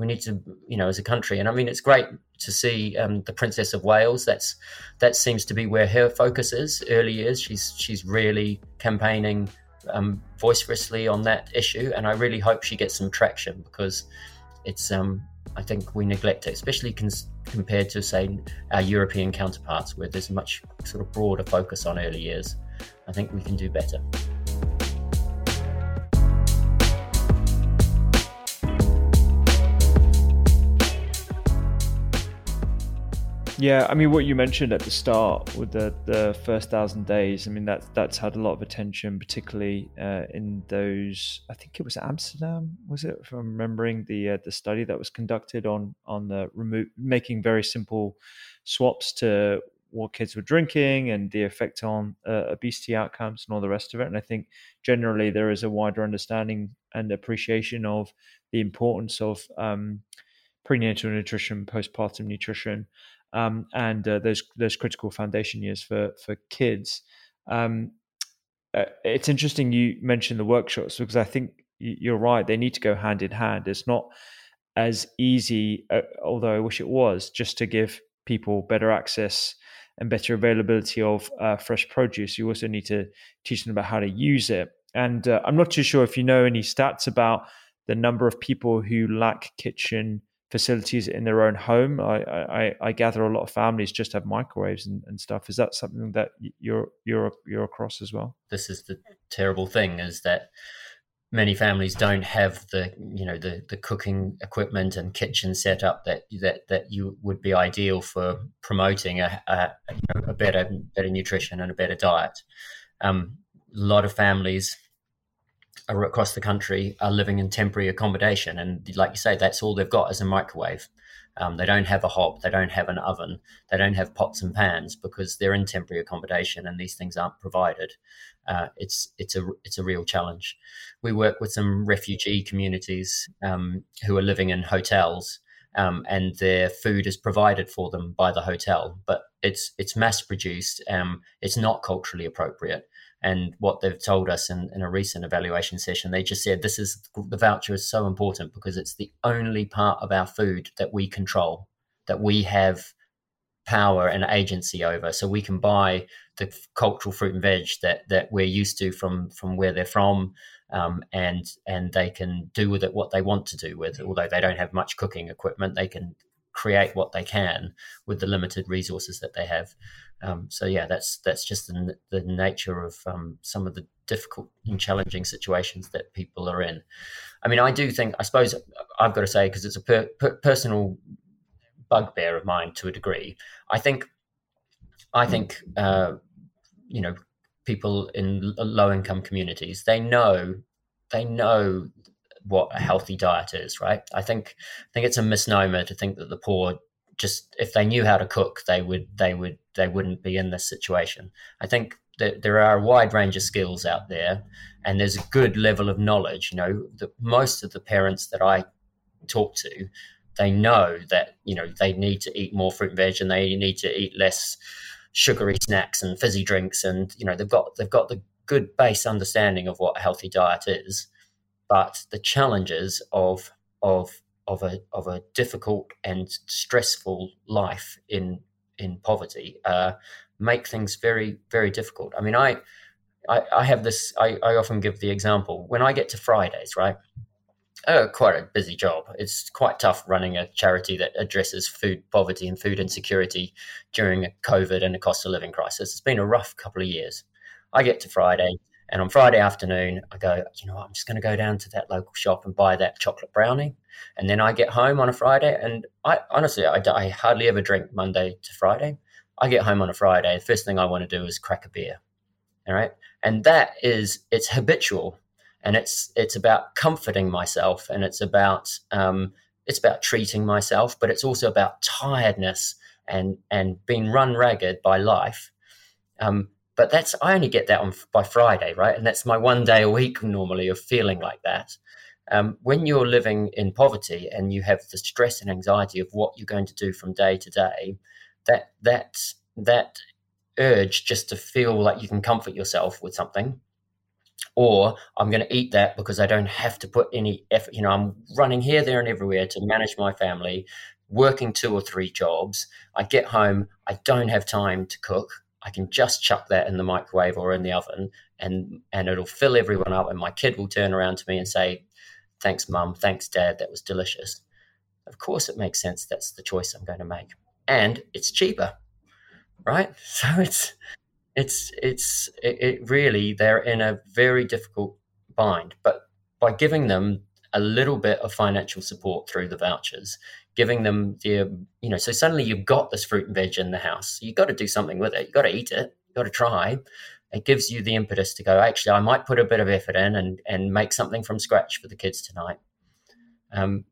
Speaker 2: we need to, you know, as a country. And I mean, it's great to see um, the Princess of Wales. That's that seems to be where her focus is. Early years, she's she's really campaigning um, on that issue, and I really hope she gets some traction because it's. Um, I think we neglect it, especially cons- compared to say our European counterparts, where there's much sort of broader focus on early years. I think we can do better.
Speaker 1: Yeah, I mean, what you mentioned at the start with the, the first thousand days, I mean, that, that's had a lot of attention, particularly uh, in those, I think it was Amsterdam, was it, if I'm remembering the uh, the study that was conducted on, on the remo- making very simple swaps to what kids were drinking and the effect on uh, obesity outcomes and all the rest of it. And I think generally there is a wider understanding and appreciation of the importance of um, prenatal nutrition, postpartum nutrition, um, and uh, those those critical foundation years for for kids. Um, uh, it's interesting you mentioned the workshops because I think you're right; they need to go hand in hand. It's not as easy, uh, although I wish it was, just to give people better access and better availability of uh, fresh produce, you also need to teach them about how to use it. And uh, I'm not too sure if you know any stats about the number of people who lack kitchen facilities in their own home. I, I, I gather a lot of families just have microwaves and, and, stuff. Is that something that you're you're you're across as well?
Speaker 2: This is the terrible thing: is that many families don't have the you know the the cooking equipment and kitchen setup that that that you would be ideal for promoting a a, a better better nutrition and a better diet. Um, a lot of families across the country are living in temporary accommodation, and like you say, that's all they've got is a microwave. Um, they don't have a hob, they don't have an oven, they don't have pots and pans because they're in temporary accommodation, and these things aren't provided. Uh, it's it's a it's a real challenge. We work with some refugee communities um, who are living in hotels, um, and their food is provided for them by the hotel, but it's it's mass produced. Um, it's not culturally appropriate. And what they've told us in, in a recent evaluation session, they just said this is the voucher is so important because it's the only part of our food that we control, that we have power and agency over. So we can buy the cultural fruit and veg that that we're used to from from where they're from, um, and and they can do with it what they want to do with. Although they don't have much cooking equipment, they can create what they can with the limited resources that they have. Um, so yeah, that's that's just the, the nature of um, some of the difficult and challenging situations that people are in. I mean, I do think I suppose I've got to say because it's a per, per, personal bugbear of mine to a degree. I think I think uh, you know people in low income communities they know they know what a healthy diet is, right? I think I think it's a misnomer to think that the poor just if they knew how to cook, they would they would they wouldn't be in this situation. I think that there are a wide range of skills out there, and there's a good level of knowledge. You know, the, most of the parents that I talk to, they know that you know they need to eat more fruit and veg, and they need to eat less sugary snacks and fizzy drinks, and you know they've got they've got the good base understanding of what a healthy diet is but the challenges of of of a of a difficult and stressful life in in poverty uh, make things very very difficult. I mean, I I, I have this. I, I often give the example when I get to Fridays, right? Oh, quite a busy job. It's quite tough running a charity that addresses food poverty and food insecurity during a COVID and a cost of living crisis. It's been a rough couple of years. I get to Friday, and on Friday afternoon, I go, you know what, I'm just going to go down to that local shop and buy that chocolate brownie. And then I get home on a Friday, and I honestly, I, I hardly ever drink Monday to Friday. I get home on a Friday. The first thing I want to do is crack a beer. All right. And that is, it's habitual and it's, it's about comforting myself and it's about, um, it's about treating myself, but it's also about tiredness and, and being run ragged by life. Um, but that's I only get that on by Friday, right? And that's my one day a week normally of feeling like that. Um, when you're living in poverty and you have the stress and anxiety of what you're going to do from day to day, that that that urge just to feel like you can comfort yourself with something or I'm going to eat that because I don't have to put any effort. You know, I'm running here, there, and everywhere to manage my family, working two or three jobs. I get home, I don't have time to cook. I can just chuck that in the microwave or in the oven and and it'll fill everyone up and my kid will turn around to me and say, Thanks, mum, thanks, dad, that was delicious. Of course it makes sense that's the choice I'm going to make. And it's cheaper. Right? So it's it's it's it, it really they're in a very difficult bind. But by giving them a little bit of financial support through the vouchers, giving them the you know so suddenly you've got this fruit and veg in the house. You've got to do something with it. You've got to eat it. You've got to try. It gives you the impetus to go actually i might put a bit of effort in and and make something from scratch for the kids tonight. Um,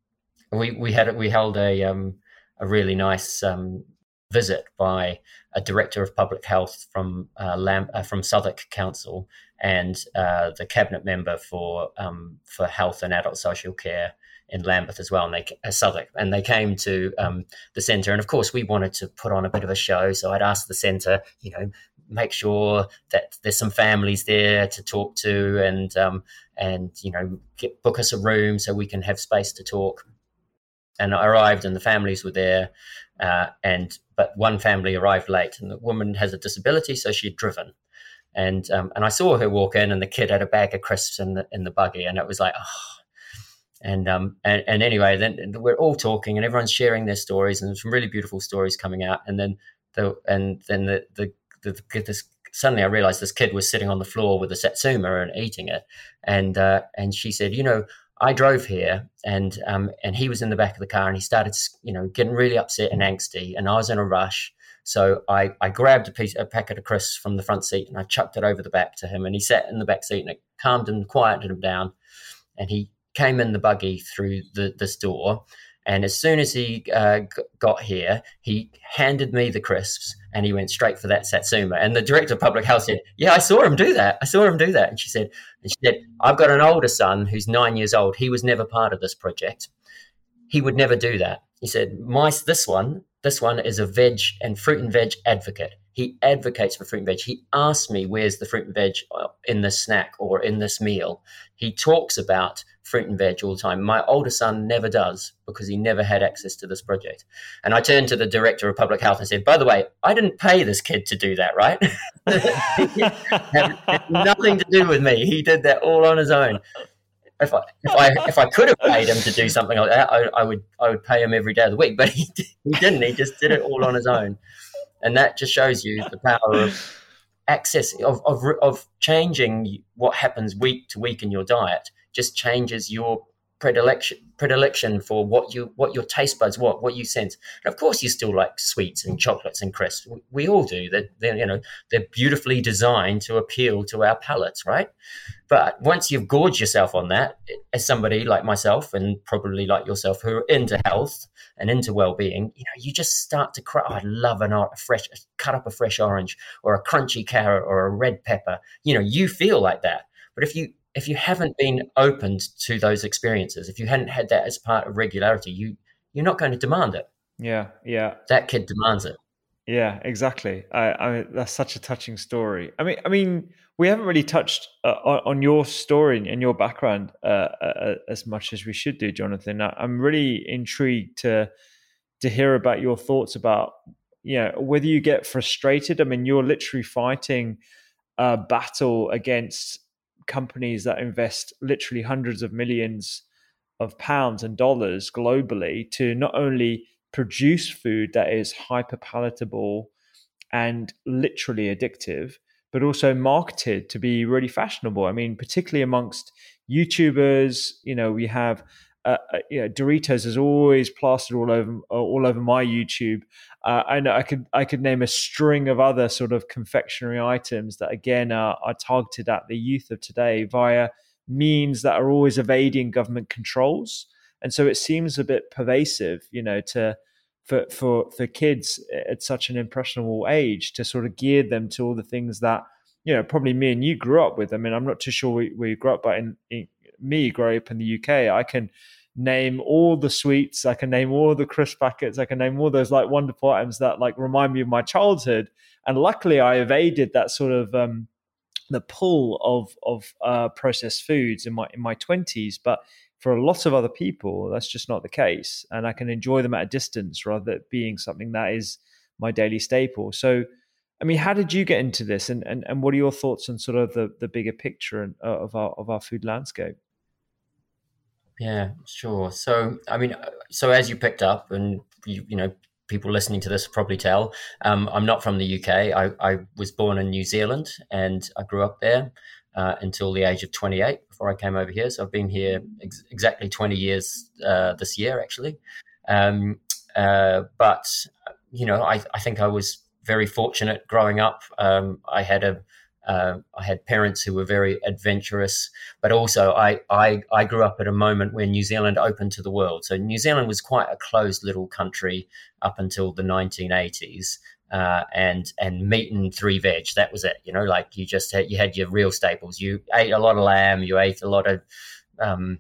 Speaker 2: we we had we held a um, a really nice um, visit by a director of public health from uh, Lam- uh, from Southwark Council and uh, the cabinet member for um, for health and adult social care in Lambeth as well, and they uh, Southwark, and they came to um, the centre. And of course, we wanted to put on a bit of a show, so I'd asked the centre, you know, make sure that there's some families there to talk to, and um, and you know, get, book us a room so we can have space to talk. and I arrived, and the families were there, uh, and but one family arrived late, and the woman has a disability, so she'd driven, and um, and I saw her walk in, and the kid had a bag of crisps in the in the buggy, and it was like, oh. And um and, and anyway, then we're all talking, and everyone's sharing their stories, and some really beautiful stories coming out. And then the and then the the, the, the this suddenly I realized this kid was sitting on the floor with a satsuma and eating it, and uh, and she said, you know, I drove here, and um, and he was in the back of the car, and he started, you know, getting really upset and angsty, and I was in a rush, so I, I grabbed a piece, a packet of crisps from the front seat, and I chucked it over the back to him, and he sat in the back seat, and it calmed him, quieted him down, and he came in the buggy through the, this door, and as soon as he uh, got here, he handed me the crisps and he went straight for that satsuma. And the director of public health said, "Yeah, I saw him do that. I saw him do that." And she said, and "She said I've got an older son who's nine years old. He was never part of this project. He would never do that." He said, "My this one, this one is a veg and fruit and veg advocate. He advocates for fruit and veg. He asks me where's the fruit and veg uh, in this snack or in this meal. He talks about fruit and veg all the time. My older son never does because he never had access to this project. And I turned to the director of public health and said, by the way, I didn't pay this kid to do that, right? nothing to do with me. He did that all on his own. If I, if I if I could have paid him to do something like that, I, I would I would pay him every day of the week. But he he didn't. He just did it all on his own, and that just shows you the power of access of, of, of changing what happens week to week in your diet just changes your predilection predilection for what you what your taste buds what what you sense. And of course you still like sweets and chocolates and crisps. We, all do. That they're you know they're beautifully designed to appeal to our palates right? But once you've gorged yourself on that as somebody like myself and probably like yourself who are into health and into well-being you know you just start to cry. Oh, i love an, a fresh cut up a fresh orange or a crunchy carrot or a red pepper. You know you feel like that. But if you if you haven't been opened to those experiences, if you hadn't had that as part of regularity, you you're not going to demand it.
Speaker 1: Yeah, yeah.
Speaker 2: That kid demands it.
Speaker 1: Yeah, exactly. I, I mean, that's such a touching story. I mean, I mean, we haven't really touched uh, on, on, your story and your background uh, uh, as much as we should do, Jonathan. I'm really intrigued to to hear about your thoughts about, you know, whether you get frustrated. I mean, you're literally fighting a battle against companies that invest literally hundreds of millions of pounds and dollars globally to not only produce food that is hyper palatable and literally addictive, but also marketed to be really fashionable. I mean, particularly amongst YouTubers, you know, we have uh, uh, you know, Doritos is always plastered all over all over my YouTube. Uh, I know I could I could name a string of other sort of confectionery items that again are, are targeted at the youth of today via means that are always evading government controls, and so it seems a bit pervasive, you know, to for for for kids at such an impressionable age to sort of gear them to all the things that you know probably me and you grew up with. I mean, I'm not too sure we, grew up, but in, in me growing up in the UK, I can name all the sweets. I can name all the crisp packets. I can name all those like wonderful items that like remind me of my childhood. And luckily, I evaded that sort of um, the pull of of uh, processed foods in my in my twenties. But for a lot of other people, that's just not the case, and I can enjoy them at a distance rather than being something that is my daily staple. So. I mean, how did you get into this, and, and, and what are your thoughts on sort of the, the bigger picture uh, of our of our food landscape?
Speaker 2: Yeah, sure. So, I mean, so as you picked up, and you, you know, people listening to this probably tell, um, I'm not from the UK. I, I, was born in New Zealand, and I grew up there uh, until the age of 28 before I came over here. So I've been here ex- exactly 20 years uh, this year, actually. Um, uh, but you know, I, I think I was very fortunate growing up. Um, I had a uh, I had parents who were very adventurous, but also I, I, I grew up at a moment when New Zealand opened to the world. So New Zealand was quite a closed little country up until the 1980s. Uh, and and meat and three veg. That was it. You know, like you just had you had your real staples. You ate a lot of lamb. You ate a lot of um,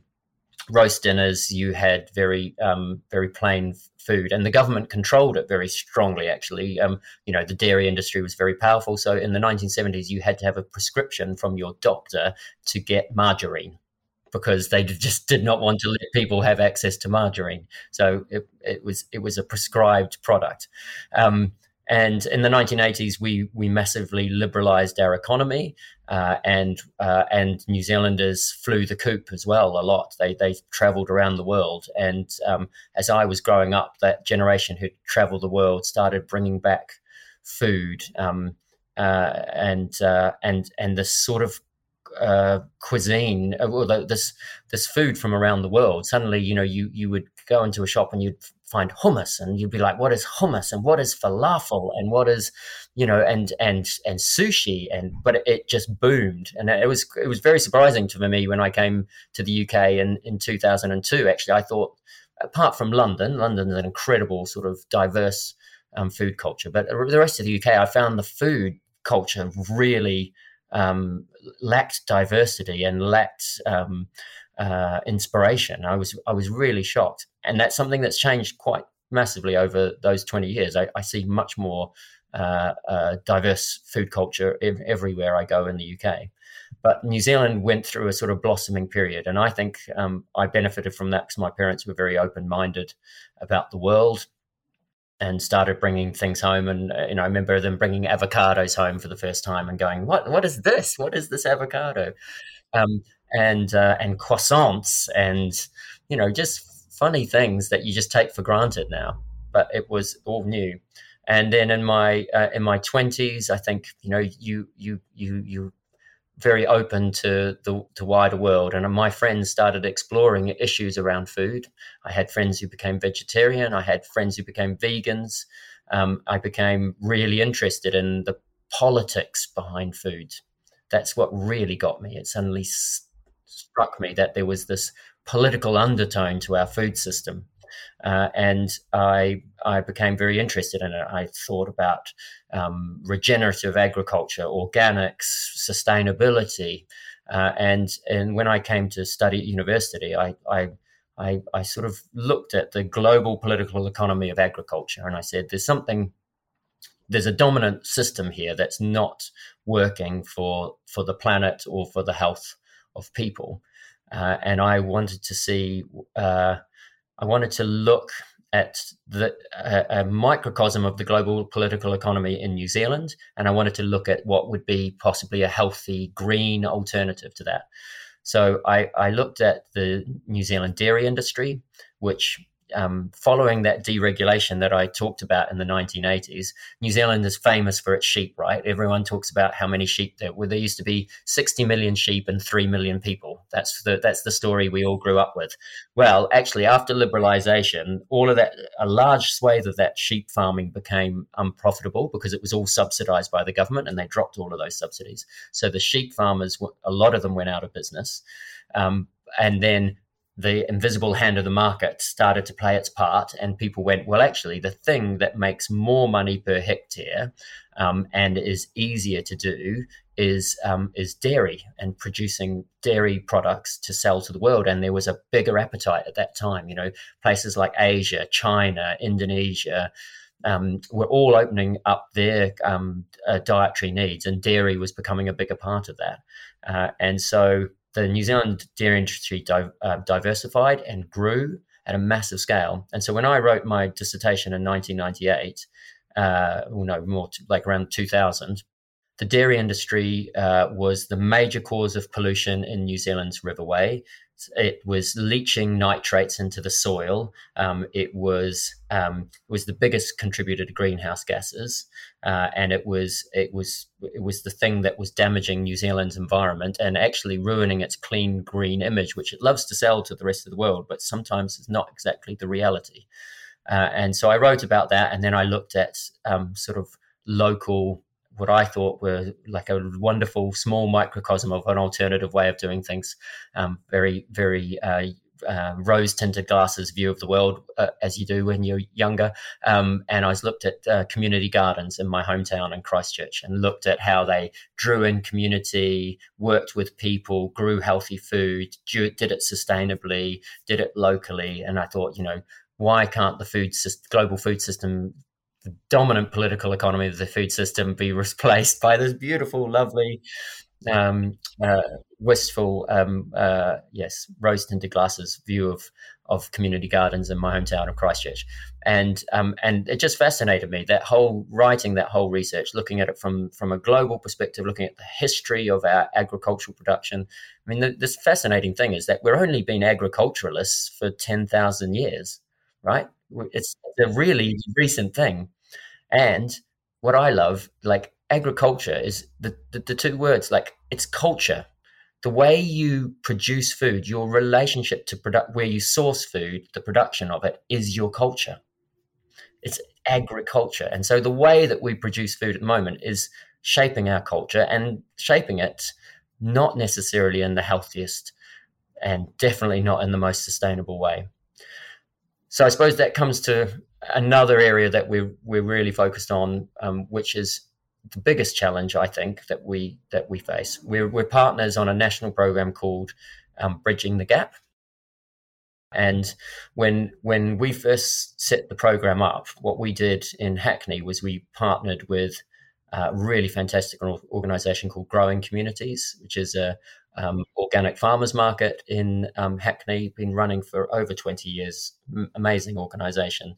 Speaker 2: roast dinners. You had very um, very plain food, and the government controlled it very strongly. Actually, um, you know, the dairy industry was very powerful. So in the 1970s, you had to have a prescription from your doctor to get margarine. because they just did not want to let people have access to margarine. So it, it was it was a prescribed product. Um, and in the 1980s, we we massively liberalised our economy, uh, and uh, and New Zealanders flew the coop as well a lot. They they travelled around the world, and um, as I was growing up, that generation who travelled the world started bringing back food um, uh, and uh, and and this sort of uh, cuisine, uh, well, this this food from around the world. Suddenly, you know, you you would go into a shop and you'd find hummus, and you'd be like, "What is hummus? And what is falafel? And what is, you know, and and and sushi?" And but it just boomed, and it was it was very surprising to me when I came to the UK in in 2002. Actually, I thought, apart from London, London's an incredible sort of diverse um, food culture, but the rest of the UK, I found the food culture really um, lacked diversity and lacked um, uh, inspiration. I was I was really shocked, and that's something that's changed quite massively over those twenty years. I, I see much more uh, uh, diverse food culture everywhere I go in the UK. But New Zealand went through a sort of blossoming period, and I think um, I benefited from that because my parents were very open minded about the world and started bringing things home. And uh, you know, I remember them bringing avocados home for the first time and going, "What? What is this? What is this avocado?" Um, and uh, and croissants and you know, just funny things that you just take for granted now. But it was all new. And then in my uh, in my twenties, I think you know you you you you very open to the to wider world. And my friends started exploring issues around food. I had friends who became vegetarian. I had friends who became vegans. Um, i became really interested in the politics behind food. That's what really got me. It suddenly struck me that there was this political undertone to our food system uh, and I I became very interested in it. I thought about um, regenerative agriculture, organics, sustainability, uh, and and when I came to study at university, I, I I, I sort of looked at the global political economy of agriculture, and I said, "There's something." There's a dominant system here that's not working for for the planet or for the health of people, uh, and I wanted to see uh, I wanted to look at the, a, a, microcosm of the global political economy in New Zealand, and I wanted to look at what would be possibly a healthy green alternative to that. So I, I looked at the New Zealand dairy industry, which um, following that deregulation that I talked about in the 1980s, New Zealand is famous for its sheep, right? Everyone talks about how many sheep there were. There used to be 60 million sheep and 3 million people. That's the, that's the story we all grew up with. Well, actually, after liberalization, all of that, a large swathe of that sheep farming became unprofitable because it was all subsidized by the government and they dropped all of those subsidies. So the sheep farmers, a lot of them went out of business. Um, and then the invisible hand of the market started to play its part, and people went, well, actually, the thing that makes more money per hectare um, and is easier to do is um, is dairy and producing dairy products to sell to the world. And there was a bigger appetite at that time. You know, places like Asia, China, Indonesia. Um, were all opening up their um, uh, dietary needs, and dairy was becoming a bigger part of that. Uh, and so the New Zealand dairy industry di- uh, diversified and grew at a massive scale. And so when I wrote my dissertation in 1998, uh, well, no, more to, like around 2000, the dairy industry uh, was the major cause of pollution in New Zealand's Riverway it was leaching nitrates into the soil. Um, it was um, was the biggest contributor to greenhouse gases, uh, and it was it was it was the thing that was damaging New Zealand's environment and actually ruining its clean green image, which it loves to sell to the rest of the world, but sometimes it's not exactly the reality. Uh, and so I wrote about that, and then I looked at um, sort of local what I thought were like a wonderful small microcosm of an alternative way of doing things. Um, very, very uh, uh, rose tinted glasses view of the world uh, as you do when you're younger. Um, and I looked at uh, community gardens in my hometown in Christchurch and looked at how they drew in community, worked with people, grew healthy food, did it sustainably, did it locally. And I thought, you know, why can't the food global food system the dominant political economy of the food system be replaced by this beautiful, lovely, um, uh, wistful, um, uh, yes, rose tinted glasses view of of community gardens in my hometown of Christchurch, and um, and it just fascinated me that whole writing that whole research, looking at it from from a global perspective, looking at the history of our agricultural production. I mean, the, this fascinating thing is that we're only been agriculturalists for ten thousand years, right? It's a really recent thing, and what I love, like agriculture, is the, the, the two words, like it's culture the way you produce food, your relationship to product, where you source food, the production of it is your culture. It's agriculture, and so the way that we produce food at the moment is shaping our culture and shaping it not necessarily in the healthiest and definitely not in the most sustainable way. So I suppose that comes to another area that we're we're really focused on, um, which is the biggest challenge I think that we that we face. We're, we're partners on a national program called um, Bridging the Gap. And when when we first set the program up, what we did in Hackney was we partnered with a really fantastic organization called Growing Communities, which is a um, organic farmers market in um, Hackney, been running for over 20 years. M- amazing organization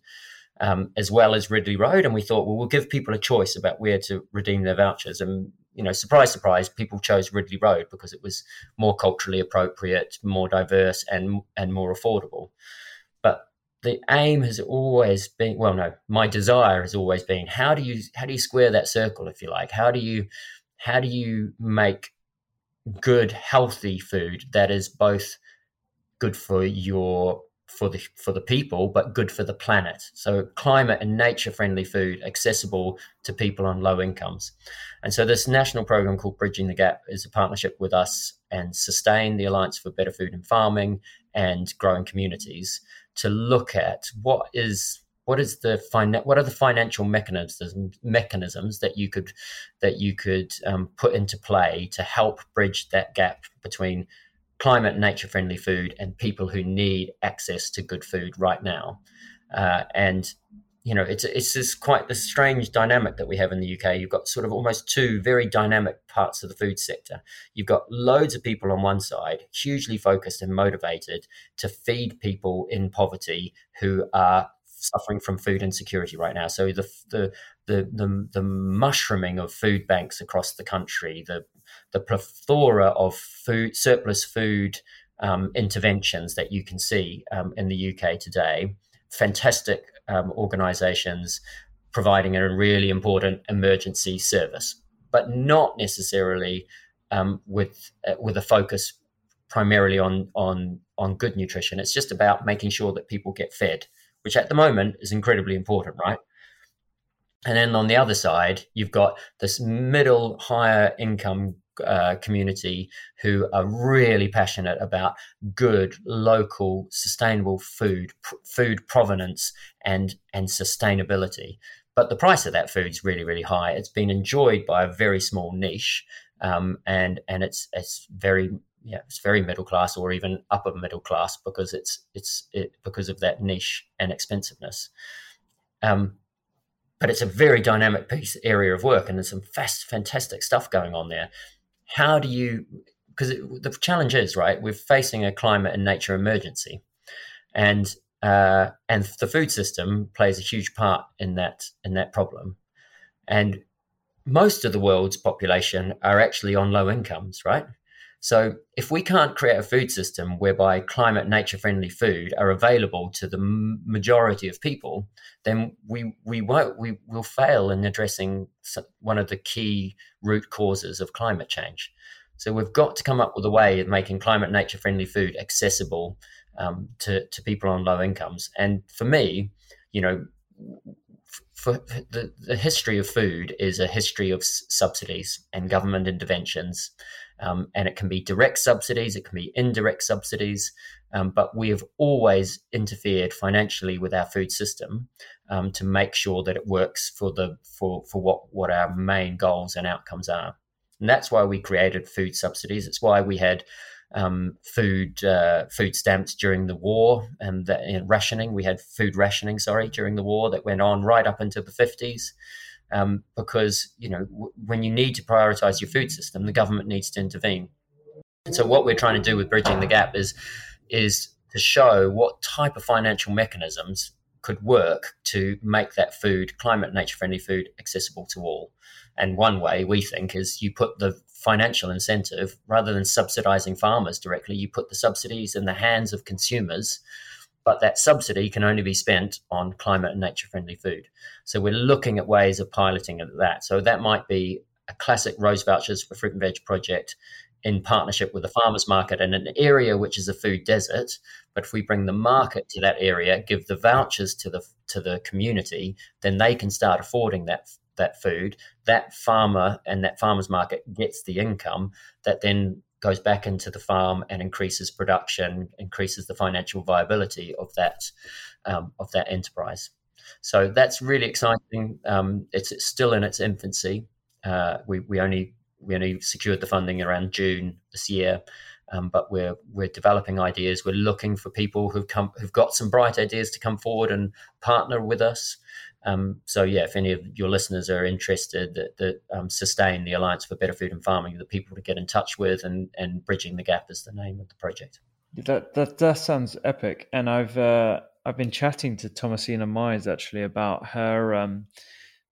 Speaker 2: um, as well as Ridley Road. And we thought, well, we'll give people a choice about where to redeem their vouchers. And, you know, surprise, surprise, people chose Ridley Road because it was more culturally appropriate, more diverse, and, and more affordable. But the aim has always been well no my desire has always been how do you how do you square that circle if you like how do you how do you make good healthy food that is both good for your for the for the people, but good for the planet. So climate and nature friendly food accessible to people on low incomes. And so this national program called Bridging the Gap is a partnership with us and sustain the Alliance for Better Food and Farming and growing communities to look at what is what is the fin- what are the financial mechanisms mechanisms that you could that you could um, put into play to help bridge that gap between climate nature friendly food and people who need access to good food right now. Uh, and you know, it's it's this quite the strange dynamic that we have in the UK. You've got sort of almost two very dynamic parts of the food sector. You've got loads of people on one side, hugely focused and motivated to feed people in poverty who are suffering from food insecurity right now. So the the the the, the mushrooming of food banks across the country, the the plethora of food surplus food um, interventions that you can see um, in the UK today. Fantastic um, organisations providing a really important emergency service, but not necessarily um, with uh, with a focus primarily on on on good nutrition. It's just about making sure that people get fed, which at the moment is incredibly important, right? And then on the other side, you've got this middle, higher income uh, community who are really passionate about good, local, sustainable food, pr- food provenance, and and sustainability. But the price of that food is really, really high. It's been enjoyed by a very small niche, um, and and it's it's very yeah, it's very middle class or even upper middle class because it's it's it, because of that niche and expensiveness. Um, but it's a very dynamic piece area of work, and there's some fast, fantastic stuff going on there. How do you? Because the challenge is right. We're facing a climate and nature emergency, and uh, and the food system plays a huge part in that in that problem. And most of the world's population are actually on low incomes, right? So, if we can't create a food system whereby climate nature friendly food are available to the majority of people, then we we won't we will fail in addressing one of the key root causes of climate change. So we've got to come up with a way of making climate nature friendly food accessible um, to to people on low incomes. And for me, you know, for the, the history of food is a history of subsidies and government interventions um, and it can be direct subsidies, it can be indirect subsidies, um, but we have always interfered financially with our food system um, to make sure that it works for the for for what what our main goals and outcomes are. And that's why we created food subsidies. It's why we had um, food uh, food stamps during the war and the, rationing. We had food rationing, sorry, during the war that went on right up into the fifties um, because you know w- when you need to prioritize your food system, the government needs to intervene. And so what we're trying to do with bridging the gap is is to show what type of financial mechanisms could work to make that food, climate nature friendly food, accessible to all. And one way we think is you put the financial incentive rather than subsidizing farmers directly, you put the subsidies in the hands of consumers. But that subsidy can only be spent on climate and nature friendly food. So we're looking at ways of piloting that. So that might be a classic rose vouchers for fruit and veg project in partnership with the farmers market in an area which is a food desert. But if we bring the market to that area, give the vouchers to the to the community, then they can start affording that that food. That farmer and that farmers market gets the income that then goes back into the farm and increases production, increases the financial viability of that um, of that enterprise. So that's really exciting. Um, it's, it's, still in its infancy. Uh, we, we only we only secured the funding around June this year, um, but we're we're developing ideas. We're looking for people who've come who've got some bright ideas to come forward and partner with us. Um, so yeah, if any of your listeners are interested, that, that um, sustain the Alliance for Better Food and Farming, the people to get in touch with, and and bridging the gap is the name of the project.
Speaker 1: That that that sounds epic, and I've uh, I've been chatting to Thomasina Miers actually about her um,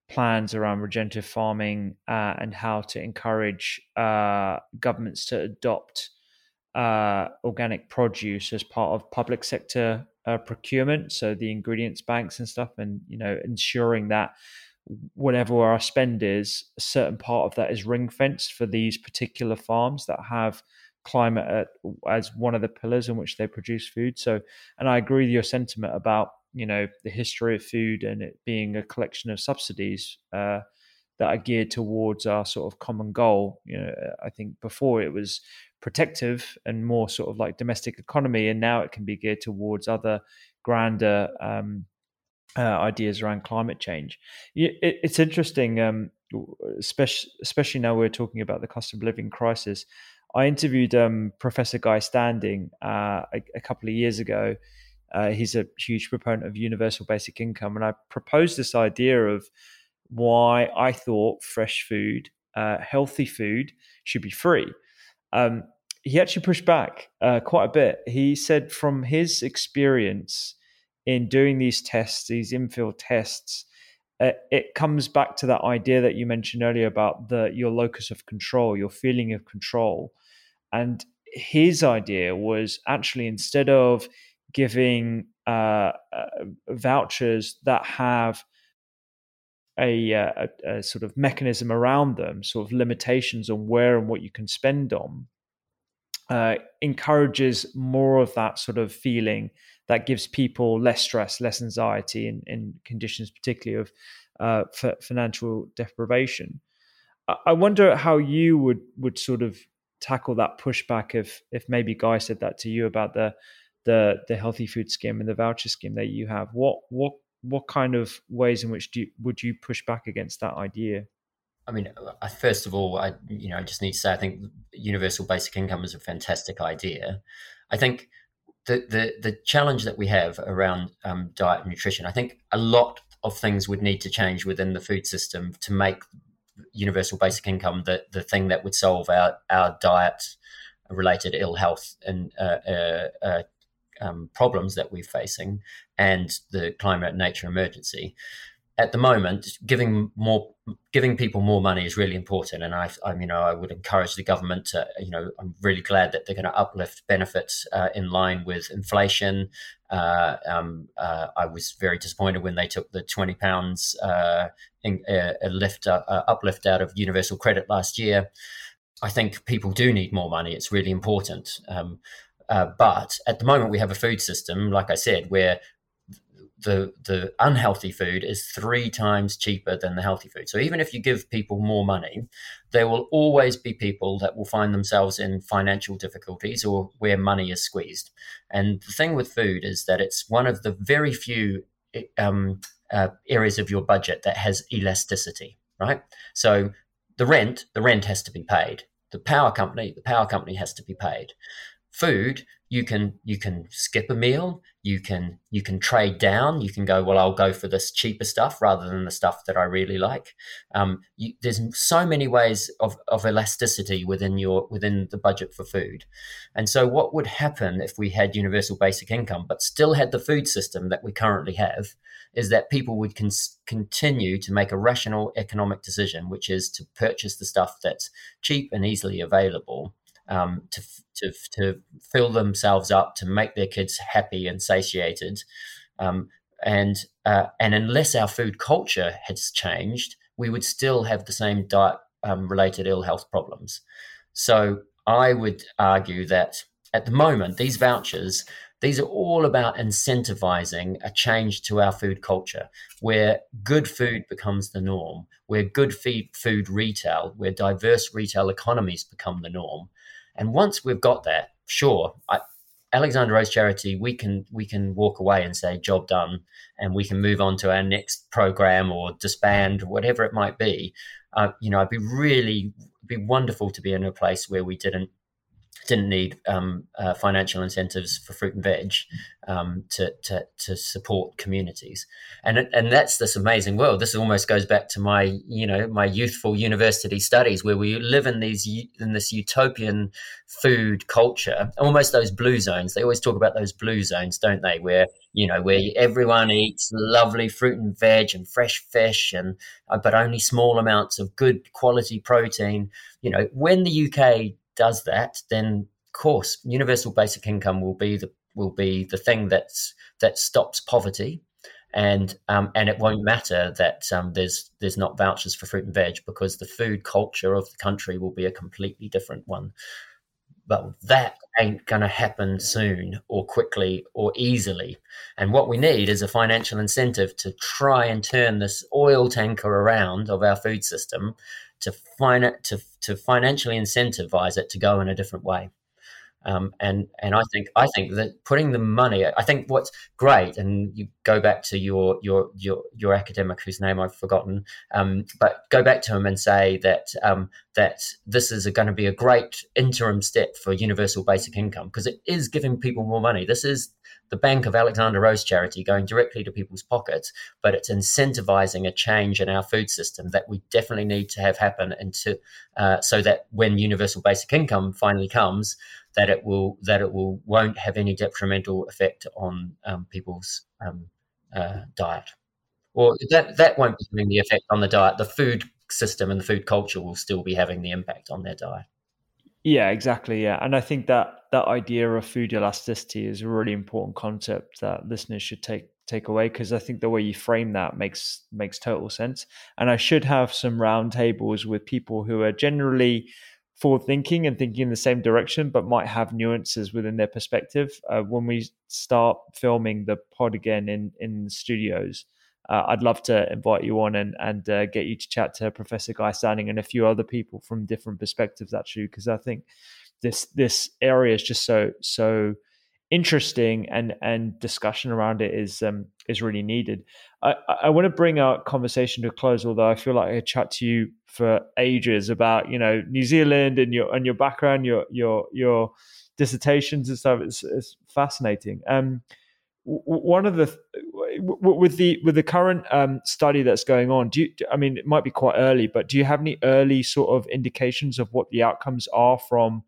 Speaker 1: plans around regenerative farming uh, and how to encourage uh, governments to adopt uh, organic produce as part of public sector uh, procurement. So the ingredients banks and stuff, and you know, ensuring that whatever our spend is, a certain part of that is ring fenced for these particular farms that have climate at, as one of the pillars in which they produce food. So, and I agree with your sentiment about you know the history of food and it being a collection of subsidies uh, that are geared towards our sort of common goal. You know, I think before it was protective and more sort of like domestic economy, and now it can be geared towards other grander um, uh, ideas around climate change. It, it's interesting, um, especially especially now we're talking about the cost of living crisis. I interviewed um, Professor Guy Standing uh, a, a couple of years ago uh, he's a huge proponent of universal basic income, and I proposed this idea of why I thought fresh food, uh, healthy food, should be free. Um, he actually pushed back uh, quite a bit. He said, from his experience in doing these tests, these infill tests, uh, it comes back to that idea that you mentioned earlier about the your locus of control, your feeling of control, and his idea was actually instead of giving uh, uh, vouchers that have a, uh, a, a, sort of mechanism around them, sort of limitations on where and what you can spend on, uh, encourages more of that sort of feeling that gives people less stress, less anxiety in, in conditions, particularly of uh, f- financial deprivation. I wonder how you would would sort of tackle that pushback if if maybe Guy said that to you about the the the healthy food scheme and the voucher scheme that you have what what what kind of ways in which do you, would you push back against that idea
Speaker 2: I mean, first of all, I you know I just need to say I think universal basic income is a fantastic idea. I think the the the challenge that we have around um, diet and nutrition, I think a lot of things would need to change within the food system to make universal basic income the the thing that would solve our our diet related ill health and uh, uh, uh, um, problems that we're facing and the climate and nature emergency. At the moment, giving more, giving people more money is really important, and I, I you know, I would encourage the government to, you know, I'm really glad that they're going to uplift benefits uh, in line with inflation. Uh, um, uh, I was very disappointed when they took the twenty pounds uh, in, uh, lift uh, uplift out of universal credit last year. I think people do need more money. It's really important. Um, uh, but at the moment, we have a food system, like I said, where the the unhealthy food is three times cheaper than the healthy food. So even if you give people more money, there will always be people that will find themselves in financial difficulties or where money is squeezed. And the thing with food is that it's one of the very few um, uh, areas of your budget that has elasticity, right? So the rent, the rent has to be paid. The power company, the power company has to be paid food, you can you can skip a meal you can you can trade down you can go well i'll go for this cheaper stuff rather than the stuff that i really like. Um, you, there's so many ways of, of elasticity within your within the budget for food. And so what would happen if we had universal basic income but still had the food system that we currently have is that people would con- continue to make a rational economic decision which is to purchase the stuff that's cheap and easily available um, to, to, to fill themselves up, to make their kids happy and satiated. Um, and, uh, and unless our food culture has changed, we would still have the same diet um, related ill health problems. So I would argue that at the moment, these vouchers, these are all about incentivizing a change to our food culture where good food becomes the norm, where good feed, food retail, where diverse retail economies become the norm. And once we've got that, sure, I, Alexandra Rose Charity, we can we can walk away and say job done, and we can move on to our next program or disband, whatever it might be. Uh, you know, it'd be really be wonderful to be in a place where we didn't didn't need um, uh, financial incentives for fruit and veg um, to, to, to support communities, and and that's this amazing world. This almost goes back to my you know my youthful university studies where we live in these in this utopian food culture, almost those blue zones. They always talk about those blue zones, don't they? Where you know where everyone eats lovely fruit and veg and fresh fish, and uh, but only small amounts of good quality protein. You know when the UK does that, then of course universal basic income will be the will be the thing that's that stops poverty, and um, and it won't matter that um, there's there's not vouchers for fruit and veg because the food culture of the country will be a completely different one. But that ain't going to happen soon or quickly or easily. And what we need is a financial incentive to try and turn this oil tanker around of our food system to fin- to to financially incentivize it to go in a different way. Um, and and I think I think that putting the money, I think what's great, and you go back to your your your your academic whose name I've forgotten, um, but go back to him and say that um, that this is going to be a great interim step for universal basic income because it is giving people more money. This is the Bank of Alexandra Rose charity going directly to people's pockets, but it's incentivizing a change in our food system that we definitely need to have happen into uh, so that when universal basic income finally comes, that it will that it will won't have any detrimental effect on um, people's um, uh, diet, or that that won't be having the effect on the diet. The food system and the food culture will still be having the impact on their diet.
Speaker 1: Yeah, exactly. Yeah, and I think that that idea of food elasticity is a really important concept that listeners should take take away because I think the way you frame that makes makes total sense. And I should have some roundtables with people who are generally forward thinking and thinking in the same direction, but might have nuances within their perspective. Uh, when we start filming the pod again in in the studios, uh, I'd love to invite you on and and uh, get you to chat to Professor Guy Standing and a few other people from different perspectives actually, because I think this this area is just so so interesting and and discussion around it is um is really needed. I, I want to bring our conversation to a close, although I feel like I chat to you for ages about you know New Zealand and your and your background, your your your dissertations and stuff. It's, it's fascinating. Um, one of the with the with the current um, study that's going on do you i mean it might be quite early but do you have any early sort of indications of what the outcomes are from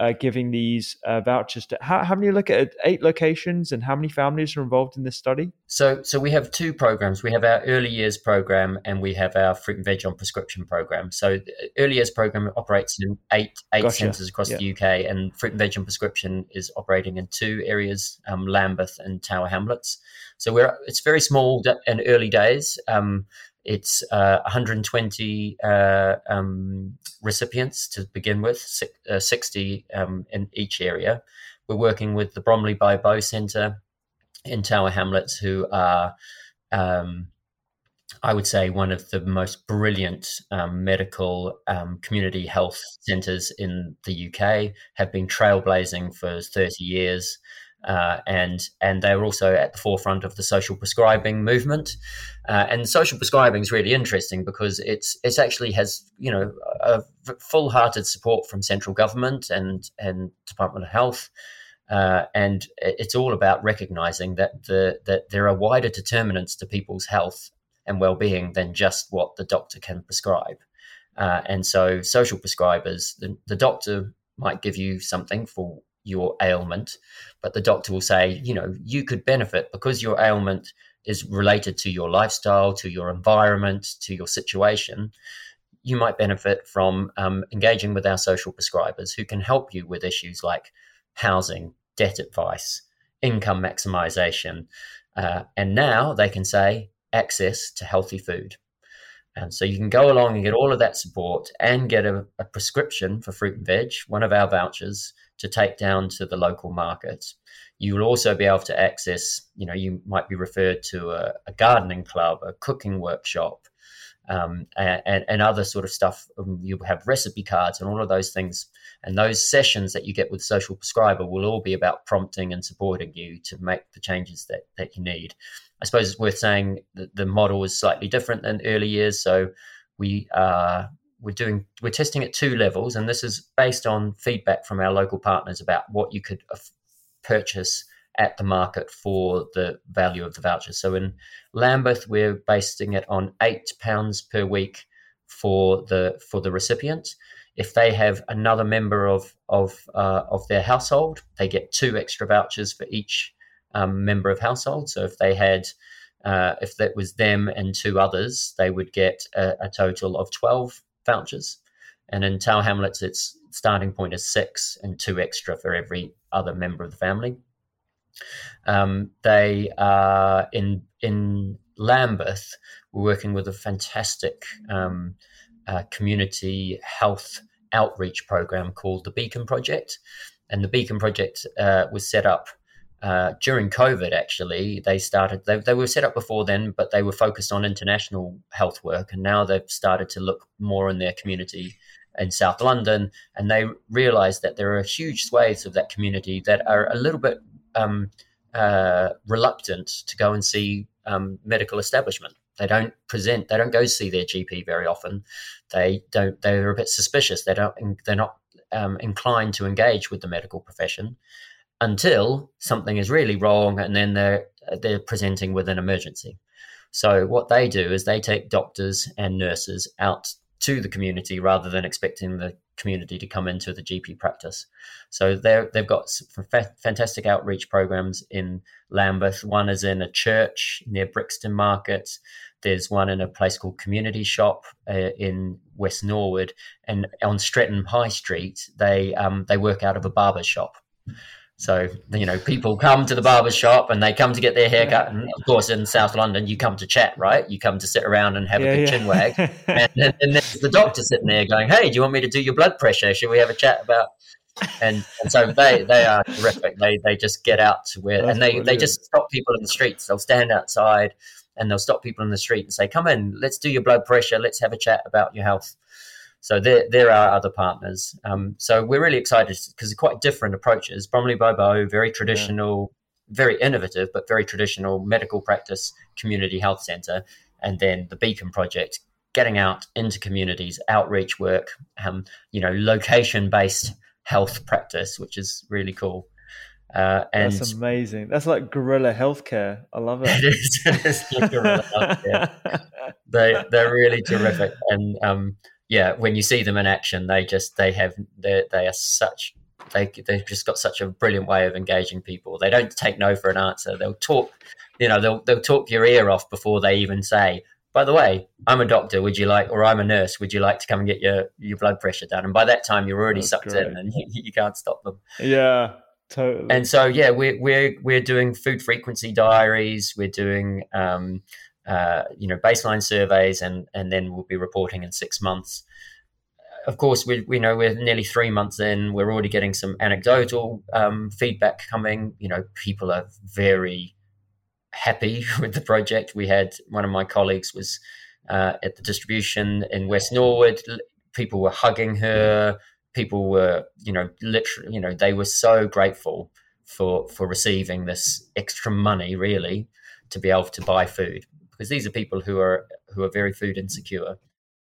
Speaker 1: uh, giving these uh, vouchers to how, how many look at eight locations and how many families are involved in this study?
Speaker 2: So so we have two programs. We have our early years program and we have our fruit and veg on prescription program. So early years program operates in eight eight gotcha. centres across yeah. the uk and fruit and veg on prescription is operating in two areas um, lambeth and tower hamlets. So we're it's very small in early days. Um, it's uh, 120 uh, um, recipients to begin with, uh, 60 um, in each area. We're working with the Bromley by Bow Centre in Tower Hamlets, who are, um, I would say, one of the most brilliant um, medical um, community health centres in the UK, have been trailblazing for 30 years. Uh, and and they're also at the forefront of the social prescribing movement. Uh, and social prescribing is really interesting because it's it's actually has you know a full-hearted support from central government and and Department of Health. Uh, and it's all about recognizing that the that there are wider determinants to people's health and well-being than just what the doctor can prescribe. Uh, and so, social prescribers, the, the doctor might give you something for your ailment, but the doctor will say, you know, you could benefit because your ailment is related to your lifestyle, to your environment, to your situation. You might benefit from um, engaging with our social prescribers who can help you with issues like housing, debt advice, income maximization. Uh, and now they can say access to healthy food. And so you can go along and get all of that support and get a, a, prescription for fruit and veg, one of our vouchers to take down to the local market. You will also be able to access, you know, you might be referred to a, a gardening club, a cooking workshop, um, and, and, other sort of stuff. Um, you have recipe cards and all of those things. And those sessions that you get with social prescriber will all be about prompting and supporting you to make the changes that, that you need. I suppose it's worth saying that the model is slightly different than early years. So we are we're doing we're testing at two levels, and this is based on feedback from our local partners about what you could purchase at the market for the value of the voucher. So in Lambeth, we're basing it on eight pounds per week for the for the recipient. If they have another member of of uh, of their household, they get two extra vouchers for each um, member of household. So if they had, uh, if that was them and two others, they would get a, a, total of 12 vouchers. And in Tower Hamlets, its starting point is six and two extra for every other member of the family. Um, they are in in Lambeth. We're working with a fantastic um, uh, community health outreach program called the Beacon Project, and the Beacon Project uh, was set up uh, during COVID, actually, they started, they, they were set up before then, but they were focused on international health work. And now they've started to look more in their community in South London. And they realized that there are huge swathes of that community that are a little bit um, uh, reluctant to go and see um, medical establishment. They don't present, they don't go see their GP very often. They don't, they're a bit suspicious. They don't, they're not um, inclined to engage with the medical profession until something is really wrong and then they're they're presenting with an emergency. So what they do is they take doctors and nurses out to the community rather than expecting the community to come into the GP practice. So they they've got fantastic outreach programs in Lambeth. One is in a church near Brixton Market. There's one in a place called Community Shop uh, in West Norwood, and on Streatham High Street, they um, they work out of a barber shop. So, you know, people come to the barber shop and they come to get their haircut. And of course, in South London, you come to chat, right? You come to sit around and have yeah, a good yeah. chin wag. and, then, and there's the doctor sitting there going, Hey, do you want me to do your blood pressure? Should we have a chat about? And, and so they, they are terrific. They, they just get out to where, That's and they, they just stop people in the streets. They'll stand outside and they'll stop people in the street and say, Come in, let's do your blood pressure. Let's have a chat about your health. So there, there are other partners. Um, so we're really excited because they're quite different approaches. Bromley by Bow, very traditional, yeah. very innovative, but very traditional medical practice community health centre. And then the Beacon Project, getting out into communities, outreach work, um, you know, location based health practice, which is really cool.
Speaker 1: Uh, and That's amazing. That's like guerrilla healthcare. I love it.
Speaker 2: it is. It is like guerrilla healthcare. they they're really terrific, and um, yeah, when you see them in action, they just they have they they are such they they've just got such a brilliant way of engaging people. They don't take no for an answer. They'll talk, you know, they'll they'll talk your ear off before they even say, "By the way, I'm a doctor. Would you like, or I'm a nurse. Would you like to come and get your your blood pressure done?" And by that time, you're already That's sucked great. in, and you, you can't stop them.
Speaker 1: Yeah, Totally.
Speaker 2: And so, yeah, we're we're we're doing food frequency diaries. We're doing um, uh, you know baseline surveys, and and then we'll be reporting in six months. Of course, we we know we're nearly three months in. We're already getting some anecdotal um, feedback coming. You know, people are very happy with the project. We had one of my colleagues was uh, at the distribution in West Norwood. People were hugging her. People were, you know, literally, you know, they were so grateful for for receiving this extra money, really, to be able to buy food because these are people who are who are very food insecure.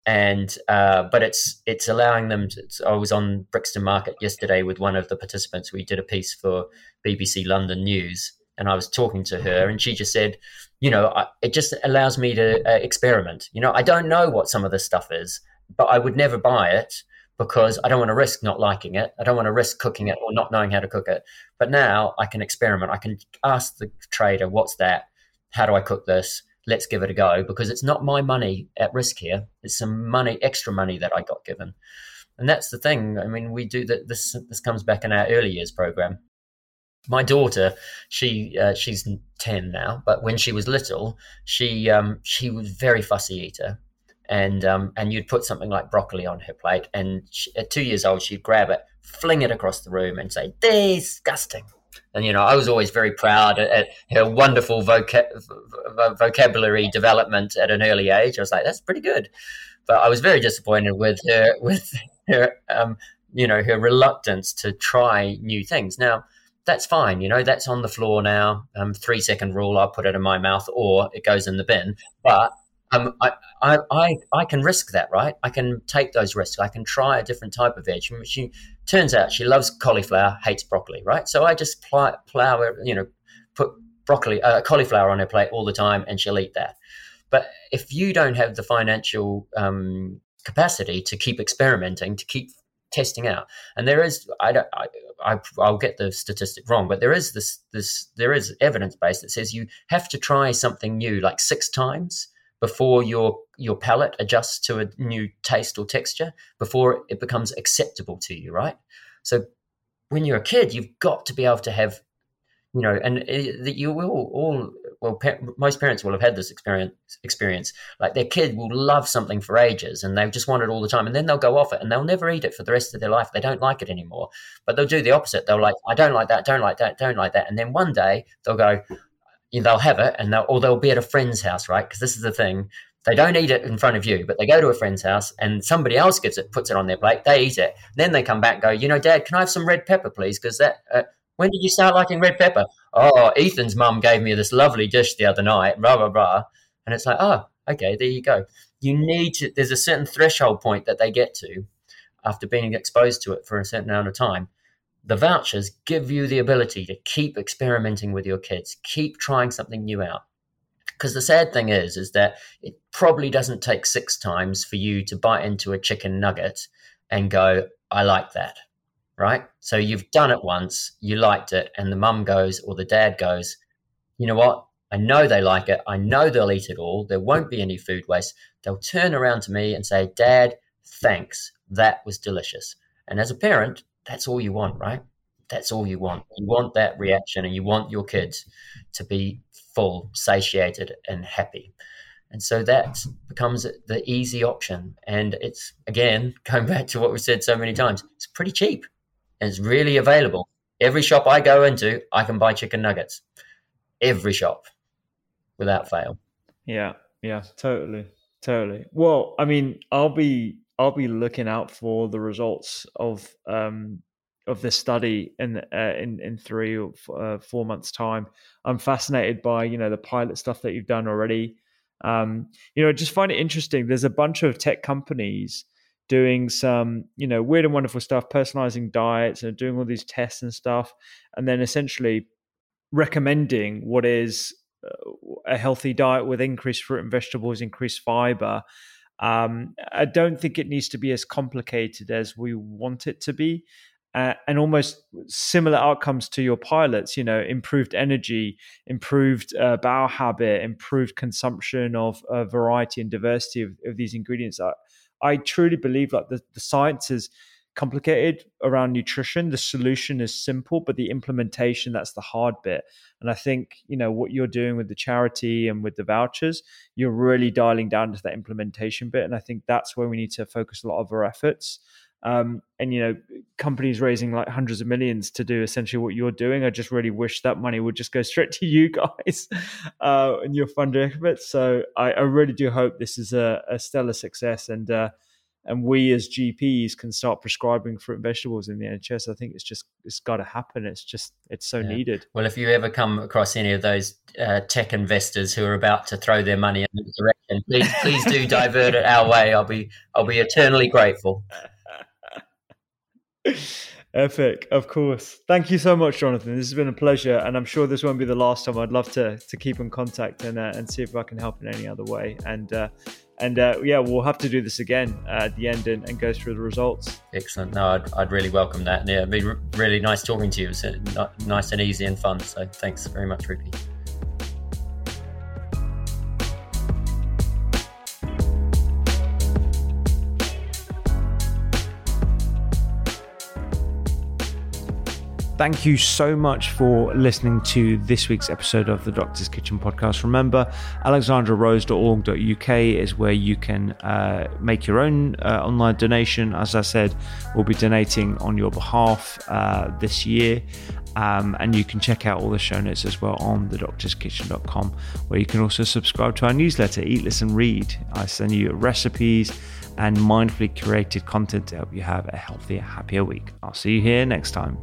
Speaker 2: and uh, but it's it's allowing them. To, I was on Brixton Market yesterday with one of the participants. We did a piece for BBC London News, and I was talking to her, and she just said, you know, I, it just allows me to uh, experiment. You know, I don't know what some of this stuff is, but I would never buy it because I don't want to risk not liking it. I don't want to risk cooking it or not knowing how to cook it. But now I can experiment. I can ask the trader, "What's that? How do I cook this?" Let's give it a go because it's not my money at risk here. It's some money, extra money that I got given. And that's the thing. I mean, we do that. This, this comes back in our early years program. My daughter, she uh, she's ten now, but when she was little, she um, she was very fussy eater, and um, and you'd put something like broccoli on her plate, and she, at two years old, she'd grab it, fling it across the room, and say, "Disgusting." And you know, I was always very proud at, at her wonderful vocabulary development at an early age. I was like, "That's pretty good," but I was very disappointed with her with her, um, you know, her reluctance to try new things. Now, that's fine. You know, that's on the floor now. Um, three second rule. I'll put it in my mouth, or it goes in the bin. But um, I, I, I, I can risk that, right? I can take those risks. I can try a different type of veg. She turns out she loves cauliflower, hates broccoli, right? So I just plow, plow you know, put broccoli, uh, cauliflower on her plate all the time, and she'll eat that. But if you don't have the financial um, capacity to keep experimenting, to keep testing out, and there is, I don't, I, I, will get the statistic wrong, but there is this, this, there is evidence base that says you have to try something new like six times before your your palate adjusts to a new taste or texture before it becomes acceptable to you right? So when you're a kid you've got to be able to have you know and eh, that you will all well most parents will have had this experience experience. Like their kid will love something for ages and they just want it all the time and then they'll go off it and they'll never eat it for the rest of their life. They don't like it anymore. But they'll do the opposite. They'll like i don't like that. Don't like that. Don't like that. And then one day they'll go they'll have it and they'll, or they'll be at a friend's house, right? Because this is the thing. They don't eat it in front of you, but they go to a friend's house and somebody else gives it, puts it on their plate. They eat it. Then they come back go, you know, Dad, can I have some red pepper, please? Because that, uh, when did you start liking red pepper? Oh, Ethan's mum gave me this lovely dish the other night, blah, blah, blah. And it's like, oh, okay, there you go. You need to, there's a certain threshold point that they get to after being exposed to it for a certain amount of time the vouchers give you the ability to keep experimenting with your kids, keep trying something new out. Because the sad thing is, is that it probably doesn't take six times for you to bite into a chicken nugget and go, I like that. Right? So you've done it once, you liked it, and the mum goes or the dad goes, you know what? I know they like it. I know they'll eat it all. There won't be any food waste. They'll turn around to me and say, Dad, thanks. That was delicious. And as a parent, that's all you want, right? That's all you want. You want that reaction and you want your kids to be full, satiated, and happy. And so that becomes the easy option. And it's, again, going back to what we said so many times, it's pretty cheap and it's really available. Every shop I go into, I can buy chicken nuggets. Every shop without fail.
Speaker 1: Yeah, yeah, totally. Totally. Well, I mean, I'll be I'll be looking out for the results of um, of this study in uh, in in three or uh, four months' time. I'm fascinated by you know the pilot stuff that you've done already. Um, you know, I just find it interesting. There's a bunch of tech companies doing some you know weird and wonderful stuff, personalizing diets and doing all these tests and stuff, and then essentially recommending what is uh, a healthy diet with increased fruit and vegetables, increased fiber, um, I don't think it needs to be as complicated as we want it to be. Uh, and almost similar outcomes to your pilots, you know, improved energy, improved uh, bowel habit, improved consumption of uh, variety and diversity of, of these ingredients. I, I truly believe like the, the science is complicated around nutrition. The solution is simple, but the implementation, that's the hard bit. And I think, you know, what you're doing with the charity and with the vouchers, you're really dialing down to that implementation bit. And I think that's where we need to focus a lot of our efforts. Um, and, you know, companies raising like hundreds of millions to do essentially what you're doing. I just really wish that money would just go straight to you guys uh, and your funding efforts. So I, I, really do hope this is a, a stellar success. And, uh, and we as GPs can start prescribing fruit and vegetables in the NHS. I think it's just it's got to happen. It's just it's so yeah. needed.
Speaker 2: Well, if you ever come across any of those uh, tech investors who are about to throw their money in the direction please please do divert it our way. I'll be I'll be eternally grateful.
Speaker 1: Epic, of course. Thank you so much, Jonathan. This has been a pleasure, and I'm sure this won't be the last time. I'd love to to keep in contact and uh, and see if I can help in any other way. And uh, and uh, yeah, we'll have to do this again uh, at the end and, and, go through the results.
Speaker 2: Excellent. No, I'd, I'd really welcome that. Yeah, it'd be really nice talking to you. It's nice and easy and fun. So thanks very much, Rupy.
Speaker 1: Thank you so much for listening to this week's episode of the Doctor's Kitchen podcast. Remember, alexandrarose.org.uk is where you can uh, make your own uh, online donation. As I said, we'll be donating on your behalf uh, this year. Um, and you can check out all the show notes as well on thedoctorskitchen.com, where you can also subscribe to our newsletter, Eat, Listen, Read. I send you recipes and mindfully curated content to help you have a healthier, happier week. I'll see you here next time.